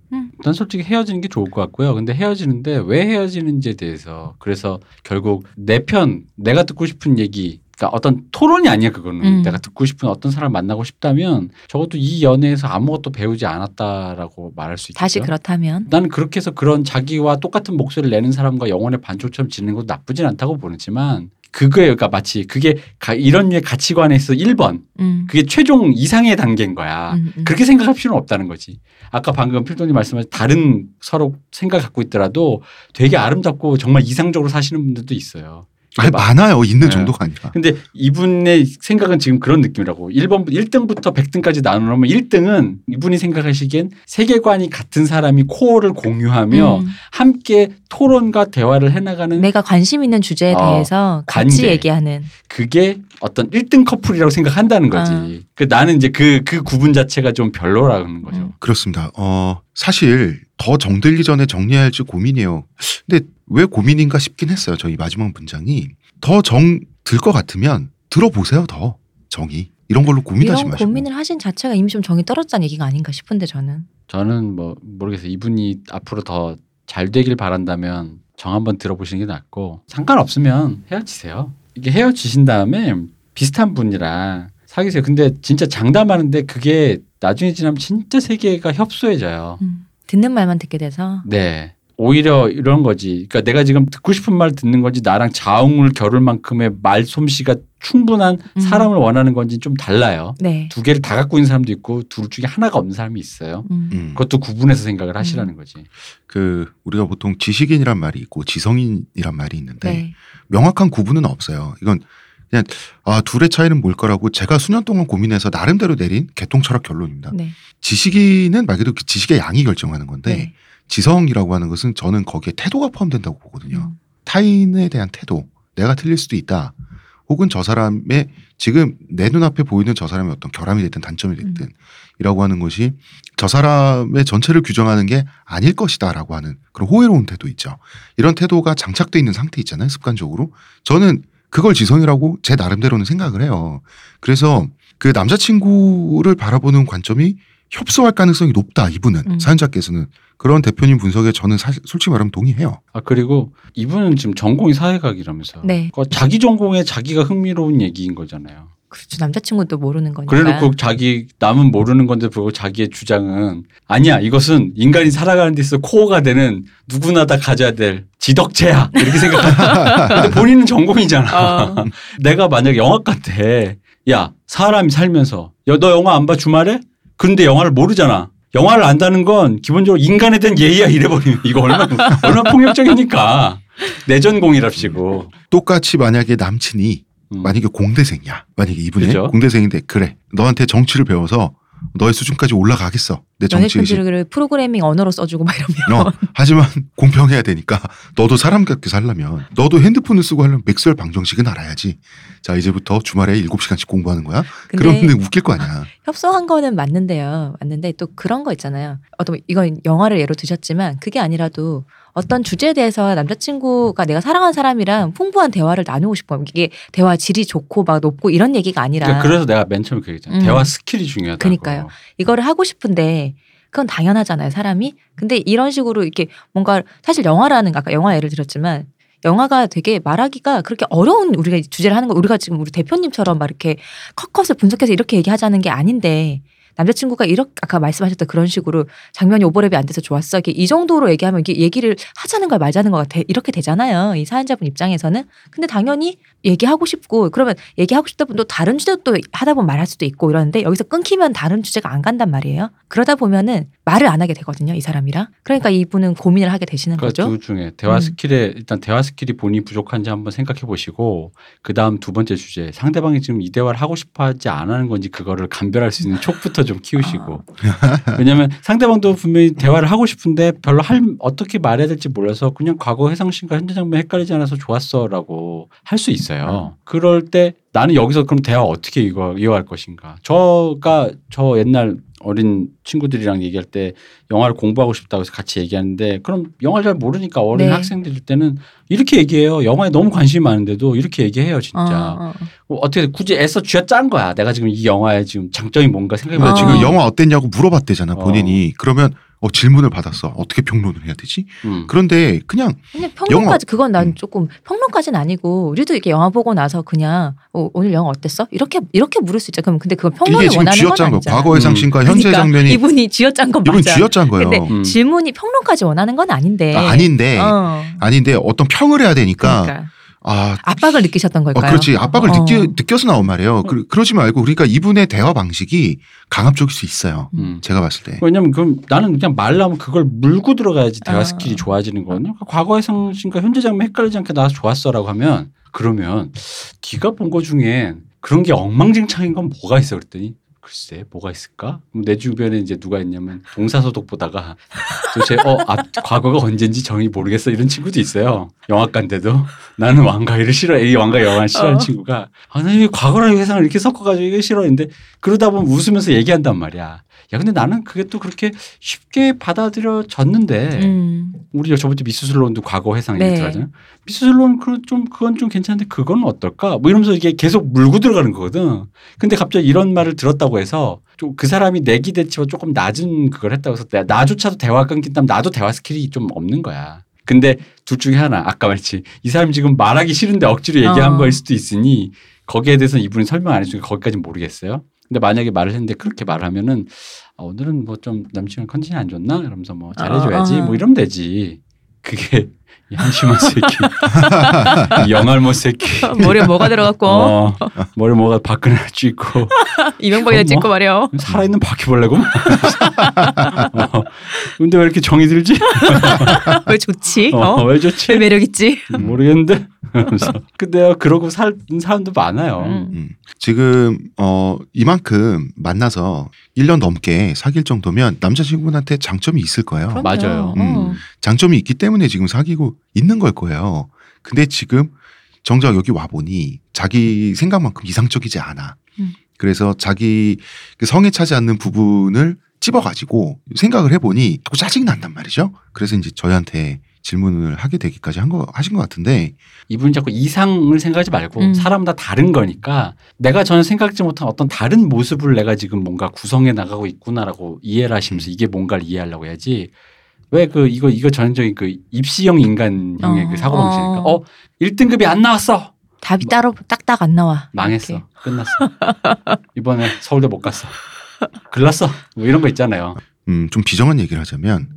난 솔직히 헤어지는 게 좋을 것 같고요. 근데 헤어지는데 왜 헤어지는지에 대해서 그래서 결국 내 편 내가 듣고 싶은 얘기 그러니까 어떤 토론이 아니야 그거는 음. 내가 듣고 싶은 어떤 사람 만나고 싶다면 적어도 이 연애에서 아무것도 배우지 않았다라고 말할 수 있겠죠. 다시 그렇다면 나는 그렇게 해서 그런 자기와 똑같은 목소리를 내는 사람과 영혼의 반쪽처럼 지내는 것도 나쁘진 않다고 보지만 그거예요. 그러니까 마치 그게 가- 이런 류의 가치관에서 1번 음. 그게 최종 이상의 단계인 거야. 음, 음. 그렇게 생각할 필요는 없다는 거지. 아까 방금 필동님 말씀하신 다른 서로 생각 갖고 있더라도 되게 아름답고 정말 이상적으로 사시는 분들도 있어요. 아니, 막- 많아요. 있는 네. 정도가 아니라. 근데 이분의 생각은 지금 그런 느낌이라고. 1번, 1등부터 100등까지 나누면 1등은 이분이 생각하시기엔 세계관이 같은 사람이 코어를 공유하며 음. 함께 토론과 대화를 해 나가는 내가 관심 있는 주제에 어, 대해서 같이 관계. 얘기하는 그게 어떤 1등 커플이라고 생각한다는 거지. 아. 그 나는 이제 그, 그 구분 자체가 좀 별로라는 거죠. 음. 그렇습니다. 어, 사실 더 정들기 전에 정리해야 할지 고민이에요. 근데 왜 고민인가 싶긴 했어요. 저희 마지막 문장이 더 정 들 것 같으면 들어보세요. 더 정이 이런 걸로 고민하지 이런 마시고. 고민을 하신 자체가 이미 좀 정이 떨어졌다는 얘기가 아닌가 싶은데 저는 저는 뭐 모르겠어요. 이분이 앞으로 더 잘 되길 바란다면 정 한번 들어보시는 게 낫고 상관없으면 헤어지세요. 이게 헤어지신 다음에 비슷한 분이랑 사귀세요. 근데 진짜 장담하는데 그게 나중에 지나면 진짜 세계가 협소해져요. 음. 듣는 말만 듣게 돼서 네. 오히려 이런 거지. 그러니까 내가 지금 듣고 싶은 말 듣는 건지 나랑 자웅을 겨룰 만큼의 말 솜씨가 충분한 음. 사람을 원하는 건지 좀 달라요. 네. 두 개를 다 갖고 있는 사람도 있고 둘 중에 하나가 없는 사람이 있어요. 음. 음, 그것도 구분해서 생각을 하시라는 거지. 그 우리가 보통 지식인이란 말이 있고 지성인이란 말이 있는데 네. 명확한 구분은 없어요. 이건 그냥 아 둘의 차이는 뭘 거라고 제가 수년 동안 고민해서 나름대로 내린 개통 철학 결론입니다. 네. 지식인은 말 그대로 그 지식의 양이 결정하는 건데 네. 지성이라고 하는 것은 저는 거기에 태도가 포함된다고 보거든요. 음. 타인에 대한 태도, 내가 틀릴 수도 있다. 혹은 저 사람의 지금 내 눈앞에 보이는 저 사람의 어떤 결함이 됐든 단점이 됐든 이라고 하는 것이 저 사람의 전체를 규정하는 게 아닐 것이다라고 하는 그런 호혜로운 태도 있죠. 이런 태도가 장착돼 있는 상태 있잖아요. 습관적으로. 저는 그걸 지성이라고 제 나름대로는 생각을 해요. 그래서 그 남자친구를 바라보는 관점이 협소할 가능성이 높다. 이분은 음. 사연자께서는 그런 대표님 분석에 저는 사실 솔직히 말하면 동의해요. 아 그리고 이분은 지금 전공이 사회학이라면서. 네. 그거 자기 전공에 자기가 흥미로운 얘기인 거잖아요. 그렇죠. 남자친구도 모르는 거니까. 그래놓고 자기 남은 모르는 건데 불구하고 자기의 주장은 아니야 이것은 인간이 살아가는 데 있어 코어가 되는 누구나 다 가져야 될 지덕체야 이렇게 생각하는데 근데 본인은 전공이잖아. 어. 내가 만약에 영화과 때 야 사람이 살면서 야, 너 영화 안 봐 주말에? 근데 영화를 모르잖아. 영화를 안다는 건 기본적으로 인간에 대한 예의야 이래버리면 이거 얼마나 얼마나 폭력적이니까 내 전공이랍시고. 똑같이 만약에 남친이 음. 만약에 공대생이야. 만약에 이분이 그죠. 공대생인데 그래. 너한테 정치를 배워서 너의 수준까지 올라가겠어. 내 정치 의식. 프로그래밍 언어로 써주고 막 이러면 어, 하지만 공평해야 되니까 너도 사람답게 살려면 너도 핸드폰을 쓰고 하려면 맥스웰 방정식은 알아야지. 자 이제부터 주말에 7시간씩 공부하는 거야. 그러면 웃길 거 아니야. 협소한 거는 맞는데요. 맞는데 또 그런 거 있잖아요. 어떤 이건 영화를 예로 드셨지만 그게 아니라도 어떤 주제에 대해서 남자친구가 내가 사랑하는 사람이랑 풍부한 대화를 나누고 싶어. 이게 대화 질이 좋고 막 높고 이런 얘기가 아니라 그러니까 그래서 내가 맨 처음에 그 얘기했잖아. 음. 대화 스킬이 중요하다고. 그러니까요. 이거를 하고 싶은데 그건 당연하잖아요, 사람이. 근데 이런 식으로 이렇게 뭔가 사실 영화라는 아까 영화 예를 들었지만 영화가 되게 말하기가 그렇게 어려운 우리가 주제를 하는 거 우리가 지금 우리 대표님처럼 막 이렇게 컷컷을 분석해서 이렇게 얘기하자는 게 아닌데 남자친구가 이렇게 아까 말씀하셨던 그런 식으로 장면이 오버랩이 안 돼서 좋았어. 이게 이 정도로 얘기하면 이게 얘기를 하자는 걸 말자는 것 같아. 이렇게 되잖아요. 이 사연자분 입장에서는. 근데 당연히 얘기하고 싶고 그러면 얘기하고 싶다 분도 다른 주제도 또 하다 보면 말할 수도 있고 이러는데 여기서 끊기면 다른 주제가 안 간단 말이에요. 그러다 보면은 말을 안 하게 되거든요. 이 사람이랑. 그러니까 이분은 고민을 하게 되시는 그 거죠. 두 중에 대화 음. 스킬에 일단 대화 스킬이 본인이 부족한지 한번 생각해 보시고 그 다음 두 번째 주제 상대방이 지금 이 대화를 하고 싶어 하지 안 하는 건지 그거를 감별할 수 있는 촉부터 좀 키우시고 왜냐하면 상대방도 분명히 대화를 하고 싶은데 별로 할 어떻게 말해야 될지 몰라서 그냥 과거 회상신과 현재 장면 헷갈리지 않아서 좋았어라고 할 수 있어요. 그럴 때 나는 여기서 그럼 대화 어떻게 이거 이어갈 것인가? 저가 저 옛날 어린 친구들이랑 얘기할 때 영화를 공부하고 싶다고 해서 같이 얘기하는데 그럼 영화를 잘 모르니까 어린 네. 학생들 때는 이렇게 얘기해요. 영화에 너무 관심이 많은데도 이렇게 얘기해요, 진짜. 어, 어. 뭐 어떻게 굳이 애써 쥐어짠 거야. 내가 지금 이 영화의 지금 장점이 뭔가 생각해 근데 어. 지금 영화 어땠냐고 물어봤대잖아 어. 본인이. 그러면 어, 질문을 받았어. 어떻게 평론을 해야 되지? 음. 그런데 그냥 그냥 평론까지 그건 난 음. 조금 평론까지는 아니고 우리도 이렇게 영화 보고 나서 그냥 어, 오늘 영화 어땠어? 이렇게 이렇게 물을 수 있죠. 그럼 근데 그건 평론을 원하는 건 쥐어짠 거. 아니잖아. 과거의 음. 상신과 현재 그러니까 장면이 이분이 쥐어짠 건 이분 맞아. 쥐어짠 거예요. 근데 음. 질문이 평론까지 원하는 건 아닌데. 아, 아닌데 어. 아닌데 어떤 평을 해야 되니까 그러니까 아 압박을 느끼셨던 어, 걸까요? 그렇지 압박을 어. 느끼, 느껴서 나온 말이에요. 그, 그러지 말고 그러니까 이분의 대화 방식이 강압적일 수 있어요. 음. 제가 봤을 때. 왜냐면 그럼 나는 그냥 말하면 그걸 물고 들어가야지 대화 아. 스킬이 좋아지는 거거든요. 그러니까 과거 회 상신과 현재 장면 헷갈리지 않게 나와서 좋았어라고 하면 그러면 네가 본 거 중에 그런 게 엉망진창인 건 뭐가 있어 그랬더니 글쎄 뭐가 있을까? 내 주변에 이제 누가 있냐면 동사서독 보다가 도대체 어 앞, 과거가 언젠지 정이 모르겠어 이런 친구도 있어요. 영화관인데도 나는 왕가위를 싫어해. 이 왕가위 영화를 싫어하는 어. 친구가 아니 과거랑 회상을 이렇게 섞어가지고 이거 싫어했는데 그러다 보면 웃으면서 얘기한단 말이야. 야 근데 나는 그게 또 그렇게 쉽게 받아들여졌는데 음. 우리 저번주 미스슬론도 과거 회상 네. 얘기 들어가잖아요. 미스슬론 그좀 그건 좀 괜찮은데 그건 어떨까? 뭐 이러면서 이게 계속 물고 들어가는 거거든. 근데 갑자기 이런 말을 들었다고 해서 좀 그 사람이 내 기 대치와 조금 낮은 그걸 했다고 해서 나- 나조차도 대화 끊긴다면 나도 대화 스킬이 좀 없는 거야. 근데 둘 중에 하나 아까 말했지 이 사람이 지금 말하기 싫은데 억지로 얘기한 어. 거일 수도 있으니 거기에 대해서는 이분이 설명 안 해주니까 거기까지는 모르겠어요. 근데 만약에 말을 했는데 그렇게 말하면은 아, 오늘은 뭐 좀 남친은 컨디션이 안 좋나? 이러면서 뭐 잘해줘야지 어, 어. 뭐 이러면 되지. 그게 이 한심한 새끼, 이 영알못 새끼. 머리에 뭐가 들어갔고 어, 머리 뭐가 박근혜 찍고 이명박이나 뭐? 찍고 말이요. 살아있는 바퀴벌레고. 어, 근데 왜 이렇게 정이 들지? 왜 좋지? 어, 어? 왜왜 좋지? 매력 있지? 모르겠는데. 그래서 근데요 그러고 살 사람도 많아요. 음. 음. 지금 어 이만큼 만나서 1년 넘게 사귈 정도면 남자친구분한테 장점이 있을 거예요. 그럼요. 맞아요. 어. 장점이 있기 때문에 지금 사귀고 있는 걸 거예요. 근데 지금 정작 여기 와 보니 자기 생각만큼 이상적이지 않아. 음. 그래서 자기 그 성에 차지 않는 부분을 찝어가지고 생각을 해보니 또 짜증이 난단 말이죠. 그래서 이제 저희한테 질문을 하게 되기까지 한 거 하신 것 같은데 이분이 자꾸 이상을 생각하지 말고 음. 사람마다 다른 거니까 내가 전혀 생각지 못한 어떤 다른 모습을 내가 지금 뭔가 구성해 나가고 있구나라고 이해를 하시면서 이게 뭔가를 이해하려고 해야지 왜 그 이거 이거 전형적인 그 입시형 인간형의 어. 그 사고 방식이니까 어. 어 1등급이 안 나왔어 답이 따로 딱딱 안 나와. 망했어 이렇게. 끝났어 이번에 서울대 못 갔어 글렀어 뭐 이런 거 있잖아요 음, 좀 비정한 얘기를 하자면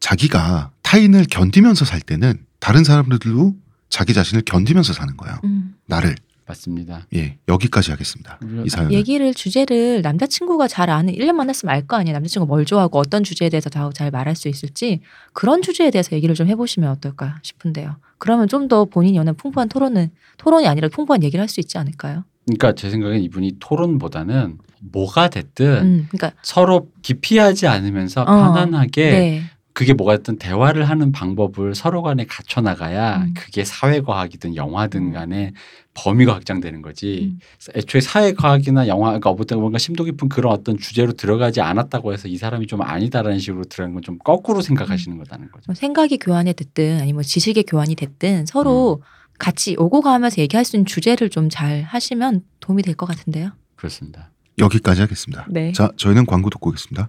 자기가 타인을 견디면서 살 때는 다른 사람들도 자기 자신을 견디면서 사는 거예요. 음. 나를 맞습니다 예 여기까지 하겠습니다. 이 사연은 얘기를 주제를 남자친구가 잘 아는 1년 만났으면 알 거 아니에요. 남자친구가 뭘 좋아하고 어떤 주제에 대해서 더 잘 말할 수 있을지 그런 주제에 대해서 얘기를 좀 해보시면 어떨까 싶은데요. 그러면 좀 더 본인이 원하는 풍부한 토론은 토론이 아니라 풍부한 얘기를 할 수 있지 않을까요? 그러니까 제 생각엔 이분이 토론보다는 뭐가 됐든 음, 그러니까 서로 기피하지 않으면서 어, 편안하게 네. 그게 뭐가 됐든 대화를 하는 방법을 서로 간에 갖춰 나가야 음. 그게 사회과학이든 영화든 간에 범위가 확장되는 거지. 음. 애초에 사회과학이나 영화, 그러니까 어떤 뭔가 심도 깊은 그런 어떤 주제로 들어가지 않았다고 해서 이 사람이 좀 아니다라는 식으로 들어간 건 좀 거꾸로 생각하시는 거다는 거죠. 뭐 생각이 교환이 됐든 아니면 뭐 지식의 교환이 됐든 서로 음. 같이 오고 가면서 얘기할 수 있는 주제를 좀 잘 하시면 도움이 될 것 같은데요. 그렇습니다. 여기까지 하겠습니다. 네. 자 저희는 광고 듣고 오겠습니다.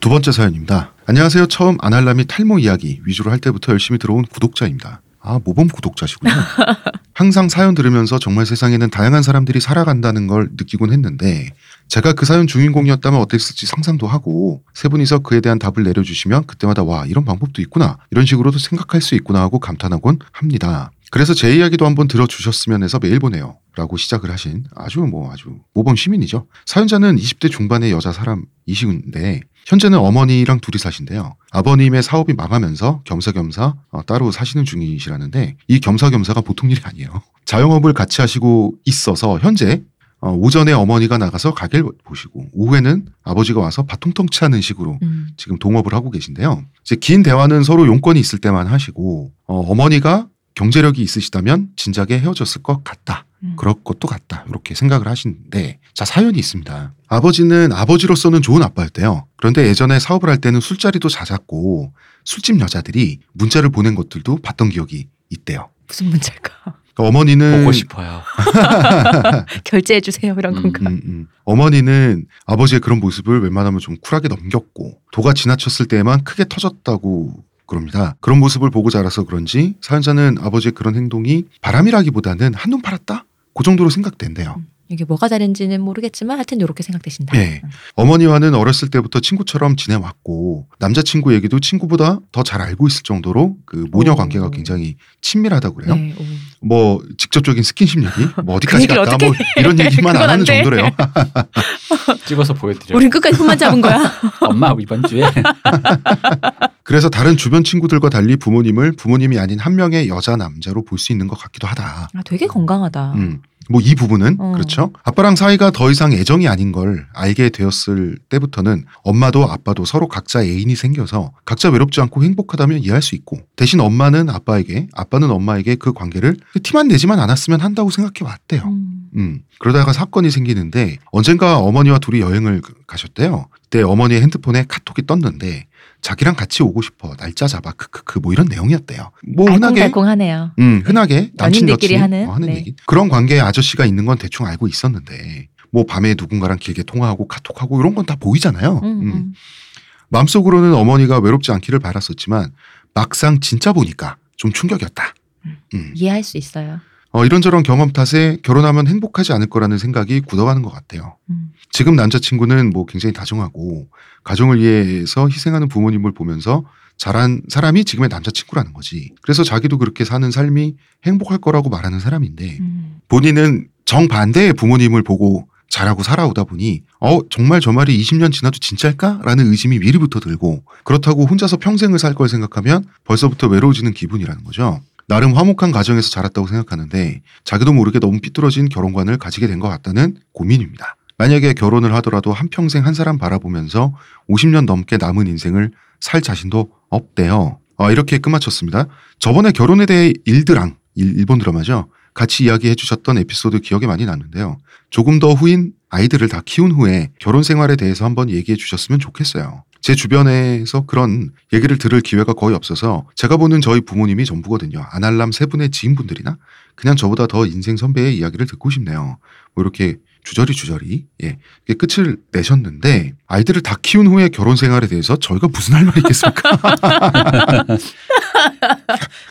두 번째 사연입니다. 안녕하세요. 처음 아날람이 탈모 이야기 위주로 할 때부터 열심히 들어온 구독자입니다. 아, 모범 구독자시군요. 항상 사연 들으면서 정말 세상에는 다양한 사람들이 살아간다는 걸 느끼곤 했는데 제가 그 사연 주인공이었다면 어땠을지 상상도 하고 세 분이서 그에 대한 답을 내려주시면 그때마다 와 이런 방법도 있구나 이런 식으로도 생각할 수 있구나 하고 감탄하곤 합니다. 그래서 제 이야기도 한번 들어주셨으면 해서 메일 보내요. 라고 시작을 하신 아주 뭐 아주 모범 시민이죠. 사연자는 20대 중반의 여자 사람이시는데 현재는 어머니랑 둘이 사신데요. 아버님의 사업이 망하면서 겸사겸사 어, 따로 사시는 중이시라는데 이 겸사겸사가 보통 일이 아니에요. 자영업을 같이 하시고 있어서 현재 어, 오전에 어머니가 나가서 가게를 보시고 오후에는 아버지가 와서 바통통치 하는 식으로 음. 지금 동업을 하고 계신데요. 이제 긴 대화는 서로 용건이 있을 때만 하시고 어, 어머니가 경제력이 있으시다면 진작에 헤어졌을 것 같다. 음. 그럴 것도 같다. 이렇게 생각을 하시는데 자 사연이 있습니다. 아버지는 아버지로서는 좋은 아빠였대요. 그런데 예전에 사업을 할 때는 술자리도 잦았고 술집 여자들이 문자를 보낸 것들도 봤던 기억이 있대요. 무슨 문제일까? 그러니까 어머니는 보고 싶어요. 결제해 주세요 이런 음, 건가? 음, 음. 어머니는 아버지의 그런 모습을 웬만하면 좀 쿨하게 넘겼고 도가 지나쳤을 때에만 크게 터졌다고 그럽니다. 그런 모습을 보고 자라서 그런지 사연자는 아버지의 그런 행동이 바람이라기보다는 한눈 팔았다? 그 정도로 생각된대요. 이게 뭐가 다른지는 모르겠지만 하여튼 이렇게 생각되신다. 네. 어머니와는 어렸을 때부터 친구처럼 지내왔고 남자친구 얘기도 친구보다 더 잘 알고 있을 정도로 그 모녀 오. 관계가 굉장히 친밀하다고 그래요. 네, 오. 뭐 직접적인 스킨십 얘기, 뭐 어디까지 그 갈까, 뭐 이런 해. 얘기만 안 하는 돼. 정도래요. 찍어서 보여드려. 우린 끝까지 손만 잡은 거야. 엄마 이번 주에 그래서 다른 주변 친구들과 달리 부모님을 부모님이 아닌 한 명의 여자 남자로 볼 수 있는 것 같기도 하다. 아, 되게 건강하다. 음. 뭐 이 부분은 어. 그렇죠. 아빠랑 사이가 더 이상 애정이 아닌 걸 알게 되었을 때부터는 엄마도 아빠도 서로 각자 애인이 생겨서 각자 외롭지 않고 행복하다면 이해할 수 있고 대신 엄마는 아빠에게 아빠는 엄마에게 그 관계를 티만 내지만 않았으면 한다고 생각해 왔대요. 음. 음. 그러다가 사건이 생기는데 언젠가 어머니와 둘이 여행을 가셨대요. 그때 어머니의 핸드폰에 카톡이 떴는데 자기랑 같이 오고 싶어 날짜 잡아 크크크 뭐 이런 내용이었대요. 뭐 흔하게 알콩달콩하네요. 음, 흔하게 남친 연인들끼리 여친 하는, 어, 하는 네. 얘기. 그런 관계에 아저씨가 있는 건 대충 알고 있었는데 뭐 밤에 누군가랑 길게 통화하고 카톡하고 이런 건 다 보이잖아요. 음, 음. 음. 마음속으로는 어머니가 외롭지 않기를 바랐었지만 막상 진짜 보니까 좀 충격이었다. 음. 이해할 수 있어요. 어, 이런저런 경험 탓에 결혼하면 행복하지 않을 거라는 생각이 굳어가는 것 같아요. 음. 지금 남자친구는 뭐 굉장히 다정하고 가정을 위해서 희생하는 부모님을 보면서 자란 사람이 지금의 남자친구라는 거지. 그래서 자기도 그렇게 사는 삶이 행복할 거라고 말하는 사람인데 음. 본인은 정반대의 부모님을 보고 자라고 살아오다 보니 어 정말 저 말이 20년 지나도 진짜일까라는 의심이 미리부터 들고 그렇다고 혼자서 평생을 살 걸 생각하면 벌써부터 외로워지는 기분이라는 거죠. 나름 화목한 가정에서 자랐다고 생각하는데 자기도 모르게 너무 삐뚤어진 결혼관을 가지게 된 것 같다는 고민입니다. 만약에 결혼을 하더라도 한평생 한 사람 바라보면서 50년 넘게 남은 인생을 살 자신도 없대요. 아, 이렇게 끝마쳤습니다. 저번에 결혼에 대해 일드랑 일- 일본 드라마죠. 같이 이야기해 주셨던 에피소드 기억에 많이 났는데요. 조금 더 후인 아이들을 다 키운 후에 결혼 생활에 대해서 한번 얘기해 주셨으면 좋겠어요. 제 주변에서 그런 얘기를 들을 기회가 거의 없어서 제가 보는 저희 부모님이 전부거든요. 아날람 세 분의 지인분들이나 그냥 저보다 더 인생 선배의 이야기를 듣고 싶네요. 뭐 이렇게 주저리 주저리 예 끝을 내셨는데 아이들을 다 키운 후에 결혼 생활에 대해서 저희가 무슨 할 말이 있겠습니까?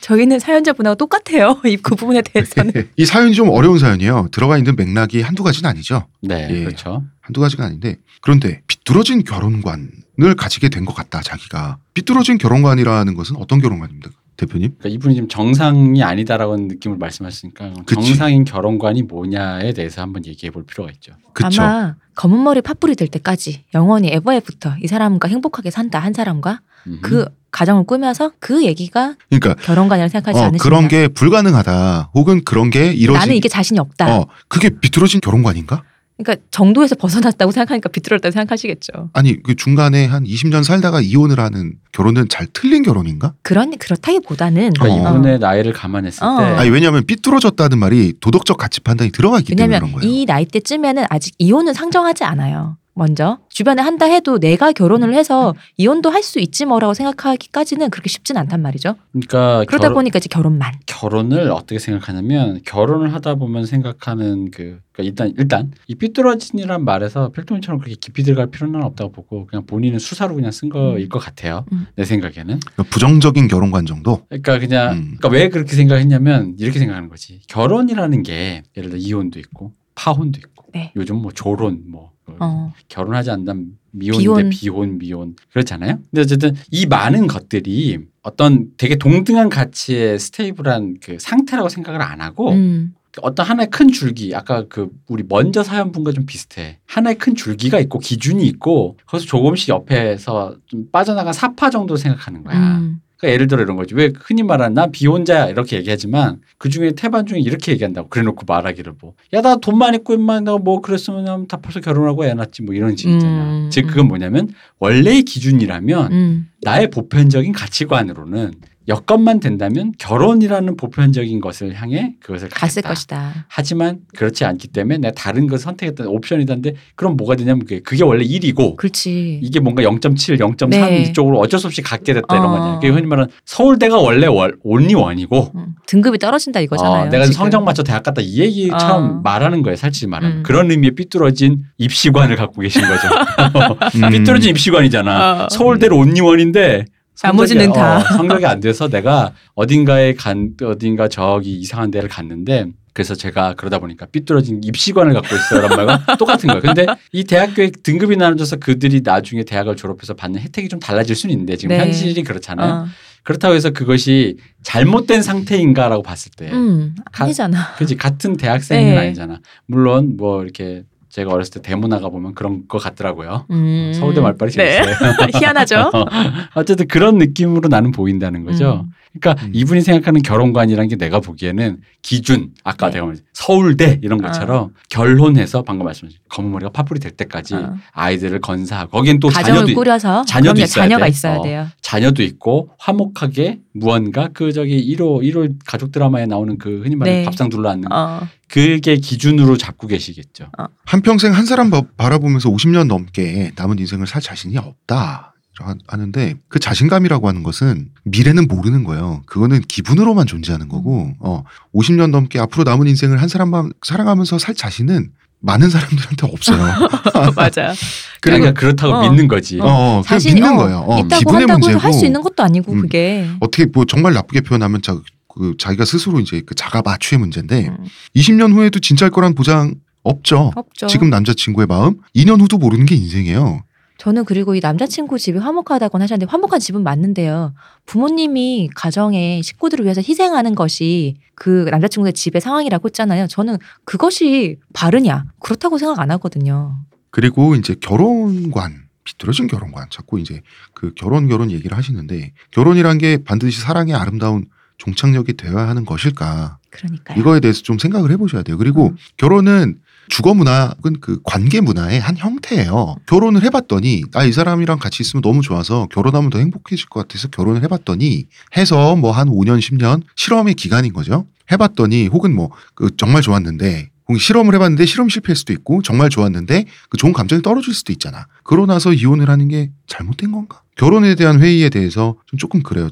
저희는 사연자분하고 똑같아요. 이그 부분에 대해서는. 이 사연이 좀 어려운 사연이에요. 들어가 있는 맥락이 한두 가지는 아니죠. 네 예. 그렇죠. 한두 가지가 아닌데 그런데 비뚤어진 결혼관 을 가지게 된 것 같다 자기가 비뚤어진 결혼관이라는 것은 어떤 결혼관입니까 대표님? 그러니까 이분이 지금 정상이 아니다라는 느낌을 말씀하셨으니까 그치. 정상인 결혼관이 뭐냐에 대해서 한번 얘기해 볼 필요가 있죠. 그쵸? 아마 검은 머리 팥불이 될 때까지 영원히 에버에부터 이 사람과 행복하게 산다 한 사람과 음흠. 그 가정을 꾸며서 그 얘기가 그러니까 결혼관이라고 생각하지 어, 않으신가? 그런 게 불가능하다 혹은 그런 게 이루어진 나는 이게 자신이 없다. 어 그게 비뚤어진 결혼관인가? 그러니까 정도에서 벗어났다고 생각하니까 비뚤었다고 생각하시겠죠. 아니 그 중간에 한 20년 살다가 이혼을 하는 결혼은 잘 틀린 결혼인가? 그런 그렇다기보다는 그러니까 어. 이분의 나이를 감안했을 어. 때 아니 왜냐하면 삐뚤어졌다는 말이 도덕적 가치 판단이 들어가 있기 때문에 그런 왜냐하면 거예요. 이 나이 때쯤에는 아직 이혼은 상정하지 않아요. 먼저 주변에 한다 해도 내가 결혼을 해서 이혼도 할 수 있지 뭐라고 생각하기까지는 그렇게 쉽진 않단 말이죠. 그러니까 그러다 결혼, 보니까 이제 결혼만. 결혼을 어떻게 생각하냐면 결혼을 하다 보면 생각하는 그 그러니까 일단 일단 이 삐뚤어진이란 말에서 필통처럼 그렇게 깊이 들어갈 필요는 없다고 보고 그냥 본인은 수사로 그냥 쓴 거일 것 같아요. 음. 내 생각에는. 부정적인 결혼관 정도. 그러니까 그냥 음. 그러니까 왜 그렇게 생각했냐면 이렇게 생각하는 거지. 결혼이라는 게 예를 들어 이혼도 있고 파혼도 있고 네. 요즘 뭐 졸혼 뭐 어. 결혼하지 않는 미혼인데 비혼. 비혼. 미혼 그렇잖아요. 근데 어쨌든 이 많은 것들이 어떤 되게 동등한 가치의 stable한 그 상태라고 생각을 안 하고 음. 어떤 하나의 큰 줄기 아까 그 우리 먼저 사연분과 좀 비슷해 하나의 큰 줄기가 있고 기준이 있고 거기서 조금씩 옆에서 좀 빠져나간 사파 정도 생각하는 거야. 음. 그러니까 예를 들어 이런 거지. 왜 흔히 말하는 난 비혼자야 이렇게 얘기하지만 그 중에 태반 중에 이렇게 얘기한다고 그래놓고 말하기를 뭐. 야 나 돈만 있고 임마 나뭐 그랬으면 다 벌써 결혼하고 애 낳지 뭐 이런 식 있잖아. 음, 즉 그건 뭐냐면 원래의 기준이라면 음. 나의 보편적인 가치관으로는 여건만 된다면 결혼이라는 보편적인 것을 향해 그것을 갔을 가겠다. 것이다. 하지만 그렇지 않기 때문에 내가 다른 것을 선택했던 옵션이던데 그럼 뭐가 되냐면 그게, 그게 원래 1이고 그렇지. 이게 뭔가 0.7, 0.3 네. 이쪽으로 어쩔 수 없이 갖게 됐다 이런 어. 거냐. 그게 흔히 말하는 서울대가 원래 월, 온리 원이고 음. 등급이 떨어진다 이거잖아요. 어, 내가 지금. 성적 맞춰 대학 갔다 이 얘기처럼 어. 말하는 거예요. 살찌 말하는 음. 그런 의미의 삐뚤어진 입시관을 갖고 계신 거죠. 음. 삐뚤어진 입시관이잖아. 어. 서울대로 온리 원인데 나머지는 다. 어, 성적이 안 돼서 내가 어딘가에 간 어딘가 저기 이상한 데를 갔는데 그래서 제가 그러다 보니까 삐뚤어진 입시관을 갖고 있어요란 말과 똑같은 거예요. 근데 이 대학교에 등급이 나눠져서 그들이 나중에 대학을 졸업해서 받는 혜택이 좀 달라질 수는 있는데 지금 네. 현실이 그렇잖아요. 어. 그렇다고 해서 그것이 잘못된 상태인가라고 봤을 때, 음. 가- 아니잖아. 그지 같은 대학생은 네. 아니잖아. 물론 뭐 이렇게 제가 어렸을 때 대문 나가 보면 그런 것 같더라고요. 음. 서울대 말빨이 네. 재밌어요. 희한하죠. 어쨌든 그런 느낌으로 나는 보인다는 거죠. 음. 그러니까 음. 이분이 생각하는 결혼관이라는 게 내가 보기에는 기준 아까 네. 내가 말했 서울대 이런 것처럼 결혼해서 방금 말씀하신 검은 머리가 파뿌리 될 때까지 어. 아이들을 건사하고 거긴 또 가정을 자녀도 꾸려서 자녀도 있어야 자녀가 돼. 있어야 어. 돼요. 자녀도 있고 화목하게 무언가 그 저기 1호 1호 가족 드라마에 나오는 그 흔히 말하는 네. 밥상 둘러앉는 어. 그게 기준으로 잡고 계시겠죠. 한평생 한 사람 바- 바라보면서 50년 넘게 남은 인생을 살 자신이 없다. 하- 하는데 그 자신감이라고 하는 것은 미래는 모르는 거예요. 그거는 기분으로만 존재하는 거고 어 50년 넘게 앞으로 남은 인생을 한 사람만 사랑하면서 살 자신은 많은 사람들한테 없어요. 맞아. 그러니까 그렇다고 어. 믿는 거지. 어, 어, 그냥 자신이 믿는 어, 거예요. 어, 있다고 기분의 한다고 문제고 할 수 있는 것도 아니고 음. 그게. 어떻게 뭐 정말 나쁘게 표현하면 자, 그 자기가 스스로 이제 그 자가 마취의 문제인데 음. 20년 후에도 진짜일 거란 보장 없죠. 없죠. 지금 남자친구의 마음 2년 후도 모르는 게 인생이에요. 저는 그리고 이 남자친구 집이 화목하다고 하셨는데 화목한 집은 맞는데요. 부모님이 가정의 식구들을 위해서 희생하는 것이 그 남자친구의 집의 상황이라고 했잖아요. 저는 그것이 바르냐 그렇다고 생각 안 하거든요. 그리고 이제 결혼관 비뚤어진 결혼관 자꾸 이제 그 결혼 결혼 얘기를 하시는데 결혼이란 게 반드시 사랑의 아름다운 종착역이 되어야 하는 것일까 그러니까요. 이거에 대해서 좀 생각을 해보셔야 돼요. 그리고 음. 결혼은 주거 문화는 그 관계 문화의 한 형태예요. 결혼을 해봤더니 아 이 사람이랑 같이 있으면 너무 좋아서 결혼하면 더 행복해질 것 같아서 결혼을 해봤더니 해서 뭐 한 5년 10년 실험의 기간인 거죠. 해봤더니 혹은 뭐 그 정말 좋았는데 혹은 실험을 해봤는데 실험 실패할 수도 있고 정말 좋았는데 그 좋은 감정이 떨어질 수도 있잖아. 그러고 나서 이혼을 하는 게 잘못된 건가? 결혼에 대한 회의에 대해서 좀 조금 그래요.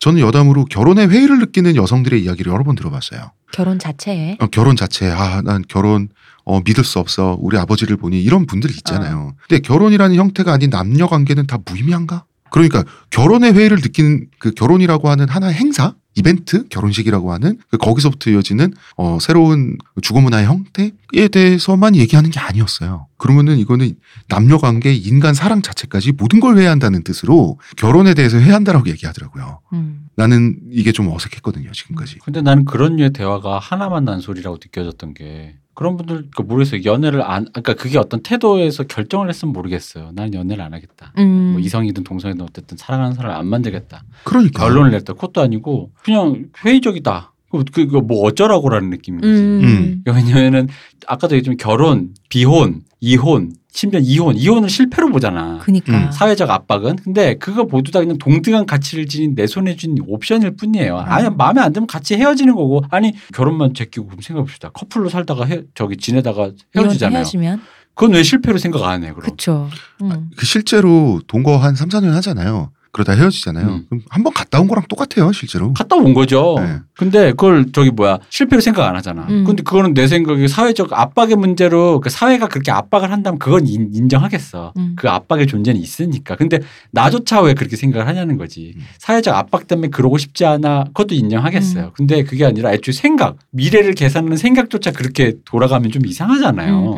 저는 여담으로 결혼의 회의를 느끼는 여성들의 이야기를 여러 번 들어봤어요. 결혼 자체에 어, 결혼 자체 아난 결혼 어 믿을 수 없어 우리 아버지를 보니 이런 분들이 있잖아요. 근데 결혼이라는 형태가 아닌 남녀 관계는 다 무의미한가? 그러니까 결혼의 회의를 느끼는 그 결혼이라고 하는 하나의 행사 이벤트 결혼식이라고 하는 그 거기서부터 이어지는 어 새로운 주거 문화의 형태에 대해서만 얘기하는 게 아니었어요. 그러면은 이거는 남녀 관계 인간 사랑 자체까지 모든 걸 회의한다는 뜻으로 결혼에 대해서 회의한다라고 얘기하더라고요. 음. 나는 이게 좀 어색했거든요 지금까지. 근데 나는 그런 류의 대화가 하나만 난 소리라고 느껴졌던 게 그런 분들 그 모르겠어요. 연애를 안 그러니까 그게 어떤 태도에서 결정을 했으면 모르겠어요. 난 연애를 안 하겠다. 음. 뭐 이성이든 동성이든 어쨌든 사랑하는 사람을 안 만들겠다. 그러니까 결론을 냈다. 그것도 아니고 그냥 회의적이다. 그- 그거 뭐 어쩌라고라는 느낌인 거지. 음. 왜냐면은 아까도 얘기했지만 결혼, 비혼, 이혼, 심지어 이혼, 이혼을 실패로 보잖아. 그니까. 음. 사회적 압박은 근데 그거 모두 다 그냥 동등한 가치를 지닌 내 손에 쥔 옵션일 뿐이에요. 아니 음. 마음에 안 들면 같이 헤어지는 거고 아니 결혼만 제끼고 그럼 생각해 봅시다. 커플로 살다가 헤, 저기 지내다가 헤어지잖아요. 헤어지면 그건 왜 실패로 생각 안 해? 그럼 그쵸. 음. 그 실제로 동거 한 3, 4년 하잖아요. 그러다 헤어지잖아요. 음. 그럼 한 번 갔다 온 거랑 똑같아요, 실제로. 갔다 온 거죠. 네. 근데 그걸 저기 뭐야 실패로 생각 안 하잖아. 음. 근데 그거는 내 생각에 사회적 압박의 문제로 그 사회가 그렇게 압박을 한다면 그건 인, 인정하겠어. 음. 그 압박의 존재는 있으니까. 근데 나조차 왜 그렇게 생각을 하냐는 거지. 음. 사회적 압박 때문에 그러고 싶지 않아. 그것도 인정하겠어요. 음. 근데 그게 아니라 애초에 생각, 미래를 계산하는 생각조차 그렇게 돌아가면 좀 이상하잖아요.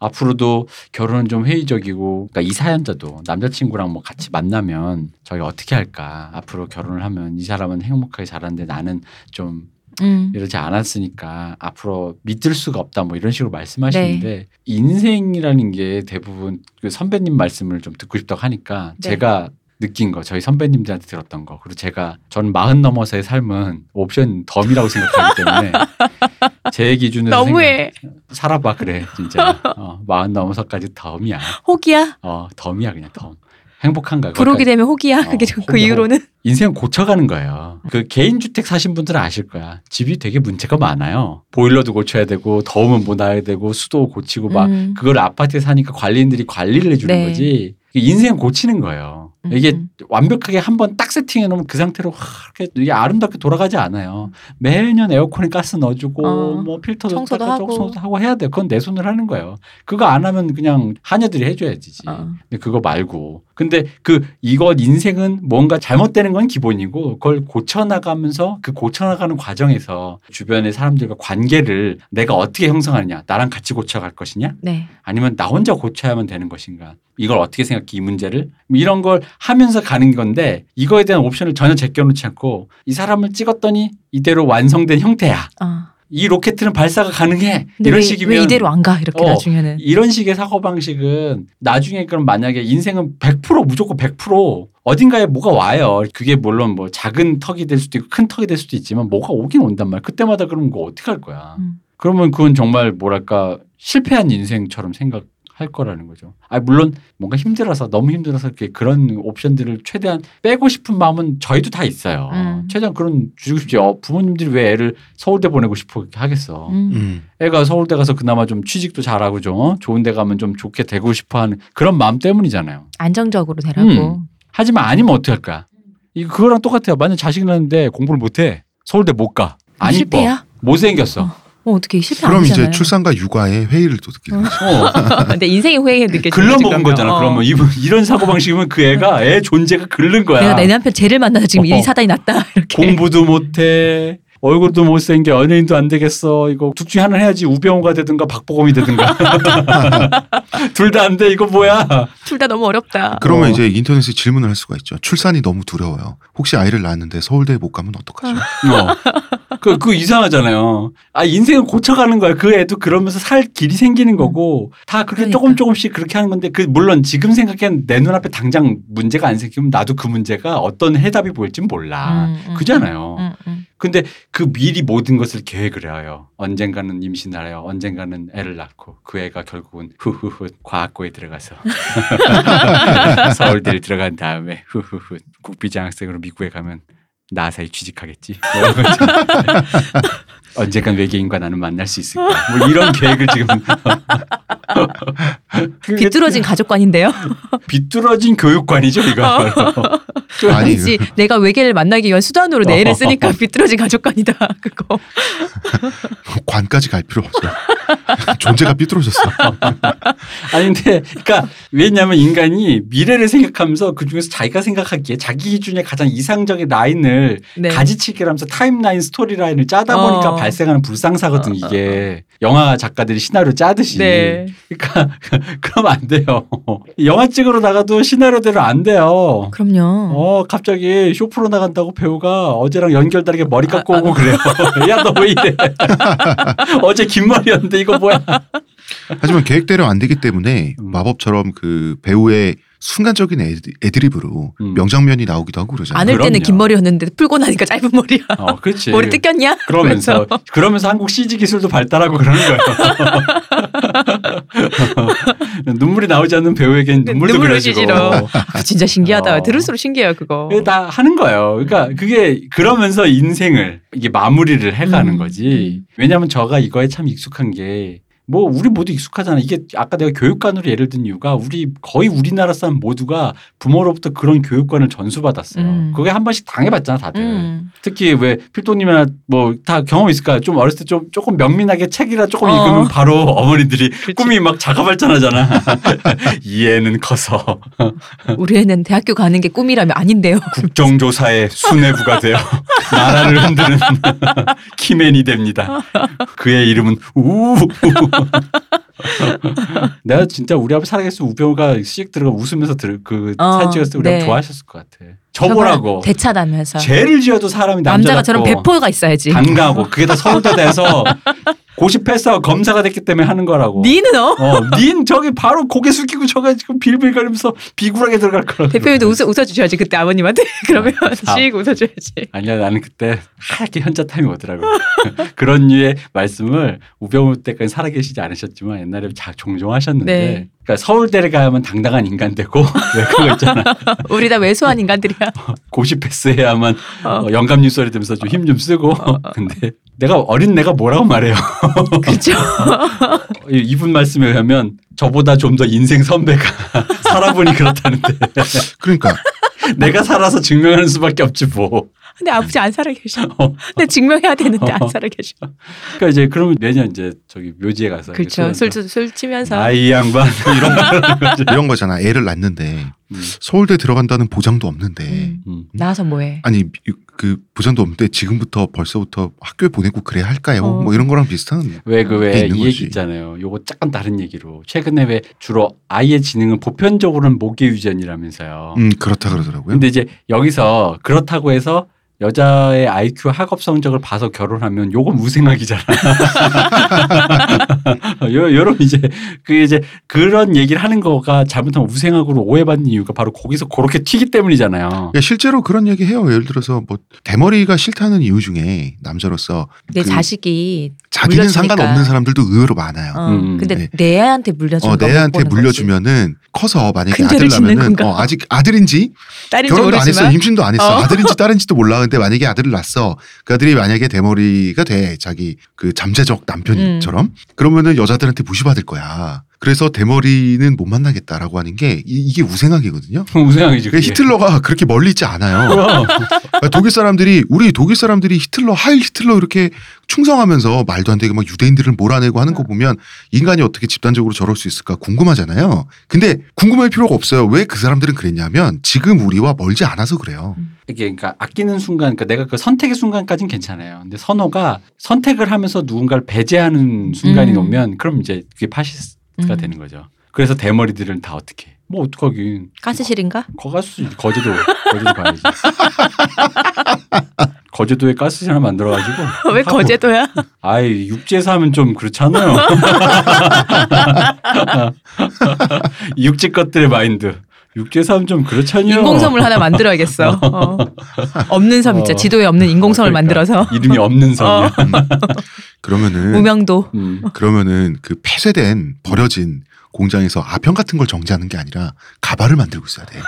앞으로도 결혼은 좀 회의적이고 그러니까 이 사연자도 남자친구랑 뭐 같이 만나면 저희 어떻게 할까 앞으로 결혼을 하면 이 사람은 행복하게 자라는데 나는 좀 음. 이러지 않았으니까 앞으로 믿을 수가 없다 뭐 이런 식으로 말씀하시는데 네. 인생이라는 게 대부분 그 선배님 말씀을 좀 듣고 싶다고 하니까 네. 제가 느낀 거 저희 선배님들한테 들었던 거 그리고 제가 저는 마흔 넘어서의 삶은 옵션 덤이라고 생각하기 때문에 제 기준으로 너무해. 생각- 살아봐 그래 진짜 어, 마흔 넘어서까지 덤이야 혹이야. 어 덤이야 그냥 덤 행복한 거야 부록이. 되면 혹이야. 어, 그게 좀그 혹이야, 이후로는 인생 고쳐가는 거예요. 그 개인 주택 사신 분들은 아실 거야. 집이 되게 문제가 많아요. 보일러도 고쳐야 되고 더우면 못 나야 되고 수도 고치고 막 음. 그걸 아파트에 사니까 관리인들이 관리를 해주는 네. 거지. 인생 고치는 거예요. 음, 이게 음. 완벽하게 한 번 딱 세팅해 놓으면 그 상태로 하, 이렇게 이게 아름답게 돌아가지 않아요. 매년 에어컨에 가스 넣어주고 어, 뭐 필터도 청소도 하고. 청소도 하고 해야 돼. 그건 내 손으로 하는 거예요. 그거 안 하면 그냥 하녀들이 해줘야지. 어. 근데 그거 말고. 근데 그 이것 인생은 뭔가 잘못되는 건 기본이고 그걸 고쳐나가면서 그 고쳐나가는 과정에서 주변의 사람들과 관계를 내가 어떻게 형성하느냐. 나랑 같이 고쳐갈 것이냐. 네. 아니면 나 혼자 고쳐야만 되는 것인가. 이걸 어떻게 생각해 이 문제를 뭐 이런 걸 하면서 가는 건데 이거에 대한 옵션을 전혀 제껴놓지 않고 이 사람을 찍었더니 이대로 완성된 형태야. 어. 이 로켓은 발사가 가능해. 이런 왜, 식이면 왜 이대로 안 가? 이렇게 어, 나중에는. 이런 식의 사고 방식은 나중에 그럼 만약에 인생은 100% 무조건 100% 어딘가에 뭐가 와요. 그게 물론 뭐 작은 턱이 될 수도 있고 큰 턱이 될 수도 있지만 뭐가 오긴 온단 말이야. 그때마다 그러면 그거 어떻게 할 거야. 음. 그러면 그건 정말 뭐랄까 실패한 인생처럼 생각 할 거라는 거죠. 아 물론 뭔가 힘들어서 너무 힘들어서 이렇게 그런 옵션들을 최대한 빼고 싶은 마음은 저희도 다 있어요. 음. 최대한 그런 주고 싶지. 어, 부모님들이 왜 애를 서울대 보내고 싶어 하겠어. 음. 음. 애가 서울대 가서 그나마 좀 취직도 잘하고 좀 어? 좋은 데 가면 좀 좋게 되고 싶어 하는 그런 마음 때문이잖아요. 안정적으로 되라고. 음. 하지만 아니면 어떻게 할까? 이거 그거랑 똑같아요. 만약 자식이 낳는데 공부를 못 해. 서울대 못 가. 안 이뻐. 실패야? 못생겼어. 어, 어떻게 실패 안 그럼 이제 되잖아요. 출산과 육아의 회의를 또 듣게 되죠. 어. 근데 인생의 후회가 느껴지는 글러먹은 거잖아. 그러면 이분 이런 사고 방식이면 그 애가 애 존재가 글른 거야. 내가 내 남편 쟤를 만나서 지금 어. 이 사단이 났다. 이렇게. 공부도 못해. 얼굴도 못생겨 연예인도 안 되겠어 이거 둘 중에 하나 해야지 우병우가 되든가 박보검이 되든가 둘 다 안 돼 이거 뭐야 둘 다 너무 어렵다. 그러면 어. 이제 인터넷에 질문을 할 수가 있죠. 출산이 너무 두려워요. 혹시 아이를 낳았는데 서울대에 못 가면 어떡하죠? 어. 그, 그 이상하잖아요. 아, 인생을 고쳐가는 거야. 그 애도 그러면서 살 길이 생기는 거고, 다 그렇게 그러니까. 조금 조금씩 그렇게 하는 건데, 그, 물론 지금 생각엔 내 눈앞에 당장 문제가 안 생기면 나도 그 문제가 어떤 해답이 보일진 몰라. 음, 음, 그잖아요. 음, 음. 근데 그 미리 모든 것을 계획을 해요. 언젠가는 해요. 언젠가는 애를 낳고 그 애가 결국은 후후후 과학고에 들어가서 서울대를 들어간 다음에 후후후 국비장학생으로 미국에 가면 나사에 취직하겠지. 뭐. 언젠간 외계인과 나는 만날 수 있을 거야. 뭐 이런 계획을 지금 비뚤어진 가족관인데요. 비뚤어진 교육관이죠 이거. 아니, 아니지. 내가 외계를 만나기 위한 수단으로 내 애를 쓰니까 비뚤어진 가족관이다. 그거. 관까지 갈 필요 없어요. 존재가 삐뚤어졌어. 아니 근데 그러니까 왜냐하면 인간이 미래를 생각하면서 그 중에서 자기가 생각하기에 자기 기준에 가장 이상적인 라인을 네. 가지치기를 하면서 타임라인 스토리 라인을 짜다 보니까 어. 발생하는 불상사거든 어, 어, 이게 영화 작가들이 시나리오 짜듯이 네. 그러니까 그러면 안 돼요 영화 찍으러 나가도 시나리오대로 안 돼요 그럼요. 어 갑자기 쇼프로 나간다고 배우가 어제랑 연결 다르게 머리 깎고 아, 오고 그래요 야 너 왜 이래 어제 긴 머리였는데 이거 뭐야 하지만 계획대로 안 되기 때문에 음. 마법처럼 그 배우의 순간적인 애드, 애드립으로 음. 명장면이 나오기도 하고 그러잖아요. 안을 때는. 긴 머리였는데 풀고 나니까 짧은 머리야. 어 그렇지 머리 뜯겼냐? 그러면서. 그러면서 한국 CG 기술도 발달하고 그러는 거예요. 눈물이 나오지 않는 배우에겐 눈물도 눈물을 그려지고. 아, 진짜 신기하다. 어. 들을수록 신기해요 그거. 다 하는 거예요. 그러니까 그게 그러면서 인생을 이게 마무리를 해가는 음. 거지. 왜냐하면 저가 이거에 참 익숙한 게 뭐 우리 모두 익숙하잖아. 이게 아까 내가 교육관으로 예를 든 이유가 우리 거의 우리나라 사람 모두가 부모로부터 그런 교육관을 전수받았어요. 음. 그게 한 번씩 당해봤잖아, 다들. 음. 특히 왜 필도님이나 뭐 다 경험 있을 까요좀 어렸을 때 좀 조금 명민하게 책이라 조금 어. 읽으면 바로 어머니들이 꿈이 막 자가 발전하잖아. 이 애는 커서 우리 애는 대학교 가는 게 꿈이라면 아닌데요. 국정조사의 수뇌부가 되어 나라를 흔드는 키맨이 됩니다. 그의 이름은 우. 내가 진짜 우리 아버지 살아계신 우병우가 시익 들어가 웃으면서 들, 그 어, 사진 찍었을 때 우리 네. 아버지 좋아하셨을 것 같아. 저보라고. 대차다면서. 죄를 지어도 사람이 남자가 남자답고 저런 배포가 있어야지. 단가하고 그게 다 서울대에서 고시 패스하고 검사가 됐기 때문에 하는 거라고. 니는 어? 어, 닌 저기 바로 고개 숙이고 저가 지금 빌빌거리면서 비굴하게 들어갈 거라고. 대표님도 웃어, 웃어주셔야지 그때 아버님한테 그러면 아. 씩 웃어줘야지. 아니야 나는 그때 하얗게 현자 타임이 오더라고. 그런 류의 말씀을 우병우 때까지 살아계시지 않으셨지만 옛날에 자, 종종 하셨는데. 네. 그러니까 서울대를 가야만 당당한 인간 되고 왜 그거 있잖아. 우리 다 왜소한 인간들이야. 고시 패스해야만 어. 어, 영감님 소리 들으면서 좀 힘좀 쓰고. 근데 내가 어린 내가 뭐라고 말해요. 그렇죠. 이- 이분 말씀에 의하면 저보다 좀 더 인생 선배가 살아보니 그렇다는데 그러니까 내가 살아서 증명하는 수밖에 없지 뭐. 근데 아버지 안 살아 계셔. 어. 근데 증명해야 되는데 안 살아 계셔. 그러니까 이제 그러면 매년 이제 저기 묘지에 가서 그렇죠. 술 술, 술 치면서. 아이 양반 이런 거. 이런 거잖아. 애를 낳는데 음. 서울대 들어간다는 보장도 없는데 음. 음. 나와서 뭐해? 아니 그 보장도 없는데 지금부터 벌써부터 학교에 보내고 그래야 할까요? 어. 뭐 이런 거랑 비슷한 왜그게왜 이. 얘기 있잖아요. 요거 약간 다른 얘기로 최근에 왜 주로 아이의 지능은 보편적으로는 모계 유전이라면서요. 음 그렇다 그러더라고요. 근데 이제 여기서 그렇다고 해서 여자의 IQ 학업 성적을 봐서 결혼하면 요건 무생학이잖아. 요, 요런 이제 그 이제 그런 얘기를 하는 거가 잘못하면 우생학으로 오해받는 이유가 바로 거기서 그렇게 튀기 때문이잖아요. 야, 실제로 그런 얘기 해요. 예를 들어서 뭐 대머리가 싫다는 이유 중에 남자로서 내 그 자식이 자기는 물려주니까. 상관없는 사람들도 의외로 많아요. 어, 음, 근데 네. 내 애한테 물려주는 어, 거내못 애한테 보는 거지. 물려주면은 커서 만약에 큰 아들 죄를 짓는 낳으면은 건가? 어, 아직 아들인지 딸인지 결혼도 안 했어 모르지만 임신도 안 했어 어. 아들인지 딸인지도 몰라 근데 만약에 아들을 낳았어. 그 아들이 만약에 대머리가 돼. 자기 그 잠재적 남편처럼. 음. 그러면은 여자들한테 무시받을 거야 그래서 대머리는 못 만나겠다라고 하는 게 이, 게 우생학이거든요 우생학이죠. 그 그게. 히틀러가 그렇게 멀리 있지 않아요. 그러니까 독일 사람들이 우리 독일 사람들이 히틀러 하일 히틀러 이렇게 충성하면서 말도 안 되게 막 유대인들을 몰아내고 하는 거 보면 인간이 어떻게 집단적으로 저럴 수 있을까 궁금하잖아요. 근데 궁금할 필요가 없어요. 왜 그 사람들은 그랬냐면 지금 우리와 멀지 않아서 그래요. 이게 그러니까 아끼는 순간, 그러니까 내가 그 선택의 순간까지는 괜찮아요. 근데 선호가 선택을 하면서 누군가를 배제하는 순간이 음. 오면 그럼 이제 그게 파시스트가 음. 되는 거죠. 그래서 대머리들은 다 어떻게? 뭐 어떡하긴. 가스실인가? 거가수 거제도 거제도 가야지. 거제도에 가스실 하나 만들어가지고. 왜 하고. 거제도야? 아이 육지에서 하면 좀 그렇잖아요. 육지 것들의 마인드. 육지에서 하면 좀 그렇잖요. 인공섬을 하나 만들어야겠어. 어. 없는 섬 있죠. 어. 지도에 없는 인공섬을 그러니까. 만들어서 이름이 없는 섬이야. 그러면은 무명도. 음. 그러면은 그 폐쇄된 버려진 공장에서 아평 같은 걸 정지하는 게 아니라 가발을 만들고 있어야 돼.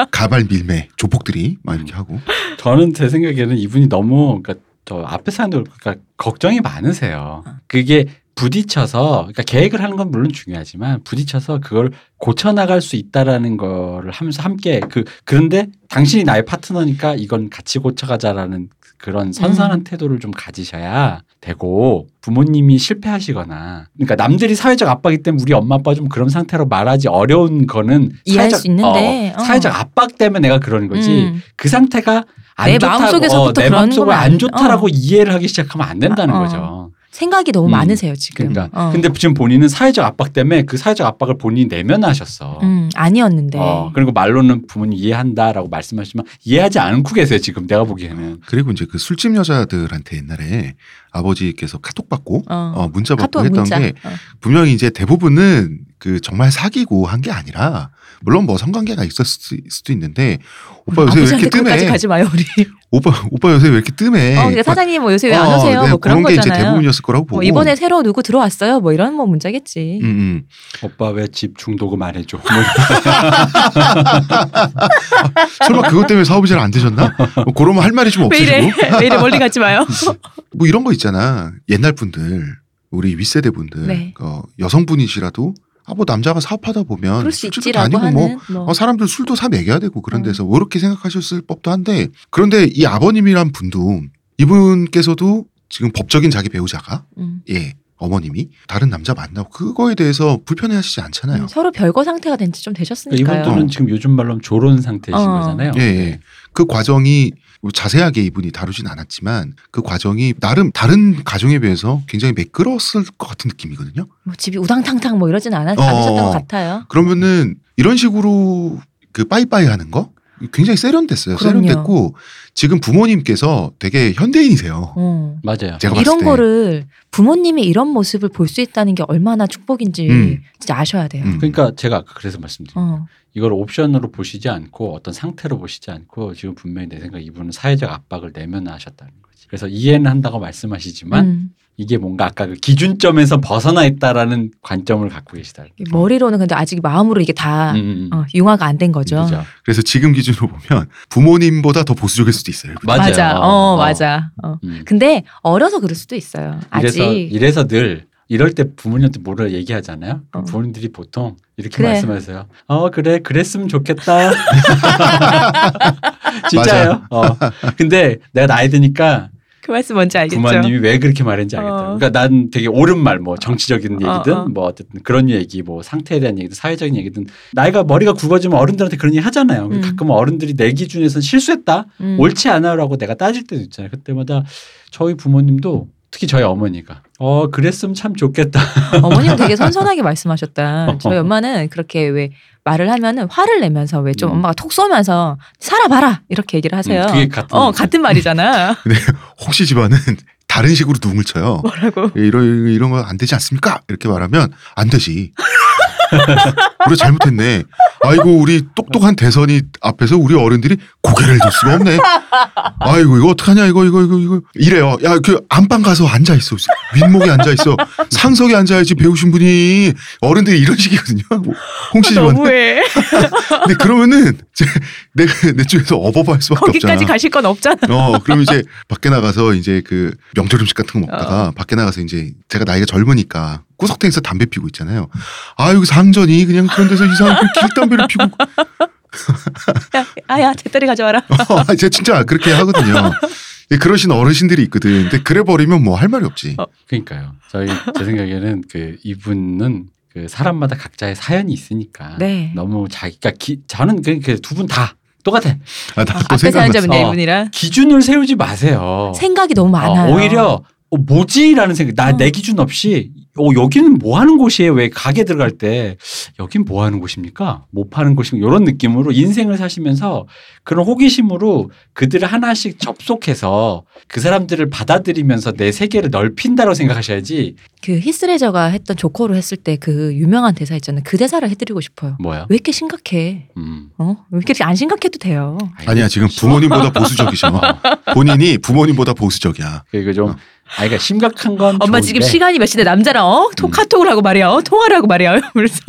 가발 밀매 조폭들이 막 이렇게 하고 저는 제 생각에는 이분이 너무 그러니까 저 앞에 사람들 그러니까 걱정이 많으세요. 그게 부딪혀서 그러니까 계획을 하는 건 물론 중요하지만 부딪혀서 그걸 고쳐 나갈 수 있다라는 거를 하면서 함께 그 그런데 당신이 나의 파트너니까 이건 같이 고쳐 가자라는 그런 선선한 음. 태도를 좀 가지셔야 되고 부모님이 실패하시거나 그러니까 남들이 사회적 압박이기 때문에 우리 엄마 아빠 좀 그런 상태로 말하지 어려운 거는 이해할 사회적- 수 있는데, 어, 어. 사회적 압박 때문에 내가 그러는 거지 음. 그 상태가 안 내 좋다고, 마음속에서부터 어, 내건안 아니- 좋다라고 어. 이해를 하기 시작하면 안 된다는 어. 거죠. 생각이 너무 음. 많으세요 지금. 그러니까 어. 근데 지금 본인은 사회적 압박 때문에 그 사회적 압박을 본인이 내면하셨어. 음, 아니었는데. 어, 그리고 말로는 부모님 이해한다라고 말씀하시지만 이해하지 않고 계세요 지금 내가 보기에는. 그리고 이제 그 술집 여자들한테 옛날에 아버지께서 카톡 받고 어. 어, 문자 받고 카톡 했던 문자. 게 어. 분명히 이제 대부분은 그 정말 사귀고 한 게 아니라 물론 뭐 성관계가 있었을 수- 수도 있는데 오빠 요새 왜 이렇게 뜸해? 가지 마요 우리. 오빠 오빠 요새 왜 이렇게 뜸해? 어, 근데 사장님 뭐 요새 왜안 어, 오세요? 네, 뭐 그런 그런 게 거잖아요. 이제 대부분이었을 거라고 보고 뭐 이번에 새로 누구 들어왔어요? 뭐 이런 뭐 문자겠지. 음, 음. 오빠 왜 집 중도금 안 해줘? 뭐 설마 그것 때문에 사업이 잘 안 되셨나? 뭐 그러면 할 말이 좀왜 없으시고 이래? 왜 이래 멀리 가지 마요. 뭐 이런 거 있잖아. 옛날 분들 우리 윗세대 분들 네. 어, 여성분이시라도 아 뭐 남자가 사업하다 보면 그럴 수 술집도 다니고 뭐 뭐. 어, 사람들 술도 사 먹여야 되고 그런 음. 데서 뭐 이렇게 생각하셨을 법도 한데 그런데 이 아버님이란 분도 이분께서도 지금 법적인 자기 배우자가 음. 예 어머님이 다른 남자 만나고 그거에 대해서 불편해 하시지 않잖아요. 음, 서로 별거 상태가 된 지 좀 되셨으니까요. 이분들은 지금 요즘 말로 하면 조론 상태이신 어. 거잖아요. 예, 예. 그 과정이 자세하게 이분이 다루진 않았지만 그 과정이 나름 다른 가정에 비해서 굉장히 매끄러웠을 것 같은 느낌이거든요. 뭐 집이 우당탕탕 뭐 이러진 않았, 어. 않으셨던 것 같아요. 그러면은 이런 식으로 그 빠이빠이 하는 거 굉장히 세련됐어요. 그럼요. 세련됐고 지금 부모님께서 되게 현대인이세요. 어. 맞아요. 제가 봤을 이런 때. 거를 부모님이 이런 모습을 볼 수 있다는 게 얼마나 축복인지 음. 진짜 아셔야 돼요. 음. 그러니까 제가 아까 그래서 말씀드린 어. 이걸 옵션으로 보시지 않고 어떤 상태로 보시지 않고 지금 분명히 내 생각 에 이분은 사회적 압박을 내면하셨다는 거지. 그래서 이해는 한다고 말씀하시지만 음. 이게 뭔가 아까 그 기준점에서 벗어나 있다라는 관점을 갖고 계시다. 머리로는 근데 아직 마음으로 이게 다 음, 음, 음. 어, 융화가 안 된 거죠. 그죠. 그래서 지금 기준으로 보면 부모님보다 더 보수적일 수도 있어요. 맞아요. 맞아. 어, 어. 맞아. 어. 음. 근데 어려서 그럴 수도 있어요. 이래서 아직 이래서 늘 이럴 때 부모님한테 뭐라 얘기하잖아요. 어. 부모님들이 보통 이렇게 그래. 말씀하세요. 어 그래 그랬으면 좋겠다. 진짜요. 어. 근데 내가 나이 드니까 그 말씀 뭔지 알겠죠? 부모님이 왜 그렇게 말했는지 알겠다. 어. 그러니까 난 되게 옳은 말, 뭐 정치적인 어, 얘기든 어. 뭐 어쨌든 그런 얘기, 뭐 상태에 대한 얘기든 사회적인 얘기든 나이가 머리가 굵어지면 어른들한테 그런 얘기 하잖아요. 음. 가끔 어른들이 내 기준에서는 실수했다, 음. 옳지 않아라고 내가 따질 때도 있잖아요. 그때마다 저희 부모님도 특히 저희 어머니가 어 그랬으면 참 좋겠다. 어머님 되게 선선하게 말씀하셨다. 저희 엄마는 그렇게 왜 말을 하면은 화를 내면서 왜좀 음. 엄마가 톡 쏘면서 살아봐라 이렇게 얘기를 하세요. 음, 같은 어. 같은 말이잖아. 혹시 집안은 다른 식으로 누움을 쳐요. 뭐라고? 예, 이런 이런 거 안 되지 않습니까? 이렇게 말하면 안 되지. 우리 잘못했네. 아이고 우리 똑똑한 대선이 앞에서 우리 어른들이 고개를 들 수가 없네. 아이고 이거 어떡하냐 이거 이거 이거 이거 이래요. 야 그 안방 가서 앉아 있어. 윗목에 앉아 있어. 상석에 앉아야지 배우신 분이 어른들이 이런 식이거든요. 집안. 아, 너무해. 근데 그러면은 이제 내가 내 쪽에서 어버버할 수밖에 거기까지 없잖아. 가실 건 없잖아. 어, 그럼 이제 밖에 나가서 이제 그 명절 음식 같은 거 먹다가 밖에 나가서 이제 제가 나이가 젊으니까 구석탱이에서 담배 피고 있잖아요. 아, 여기 상전이 그냥 그런 데서 이상한 그 길담배를 피고. 야, 아야 제떨이 가져와라. 어, 제가 진짜 그렇게 하거든요. 예, 그러신 어르신들이 있거든. 근데 그래 버리면 뭐 할 말이 없지. 어. 그러니까요. 저희 제 생각에는 그 이분은 그 사람마다 각자의 사연이 있으니까 네. 너무 자기가 기, 저는 그두 분 다 똑같아. 아, 나또 앞에. 사연자분네 어. 기준을 세우지 마세요. 생각이 너무 많아요. 어, 오히려 어, 뭐지라는 생각. 나 어. 내 기준 없이 어, 여기는 뭐 하는 곳이에요? 왜 가게 들어갈 때 여긴 뭐 하는 곳입니까? 뭐 파는 곳입니까? 이런 느낌으로 인생을 사시면서 그런 호기심으로 그들을 하나씩 접속해서 그 사람들을 받아들이면서 내 세계를 넓힌다고 생각하셔야지 그 히스레저가 했던 조커로 했을 때 그 유명한 대사 있잖아요. 그 대사를 해드리고 싶어요. 뭐야? 왜 이렇게 심각해? 음. 어? 왜 이렇게 안 심각해도 돼요? 아니야, 지금 부모님보다 보수적이셔. 본인이 부모님보다 보수적이야. 그리고 좀 어. 아, 그러니까 심각한 건 엄마 좋은데, 지금 시간이 몇 시인데 남자랑 어? 톡 음. 카톡을 하고 말이야. 어? 통화를 하고 말이야. 그래서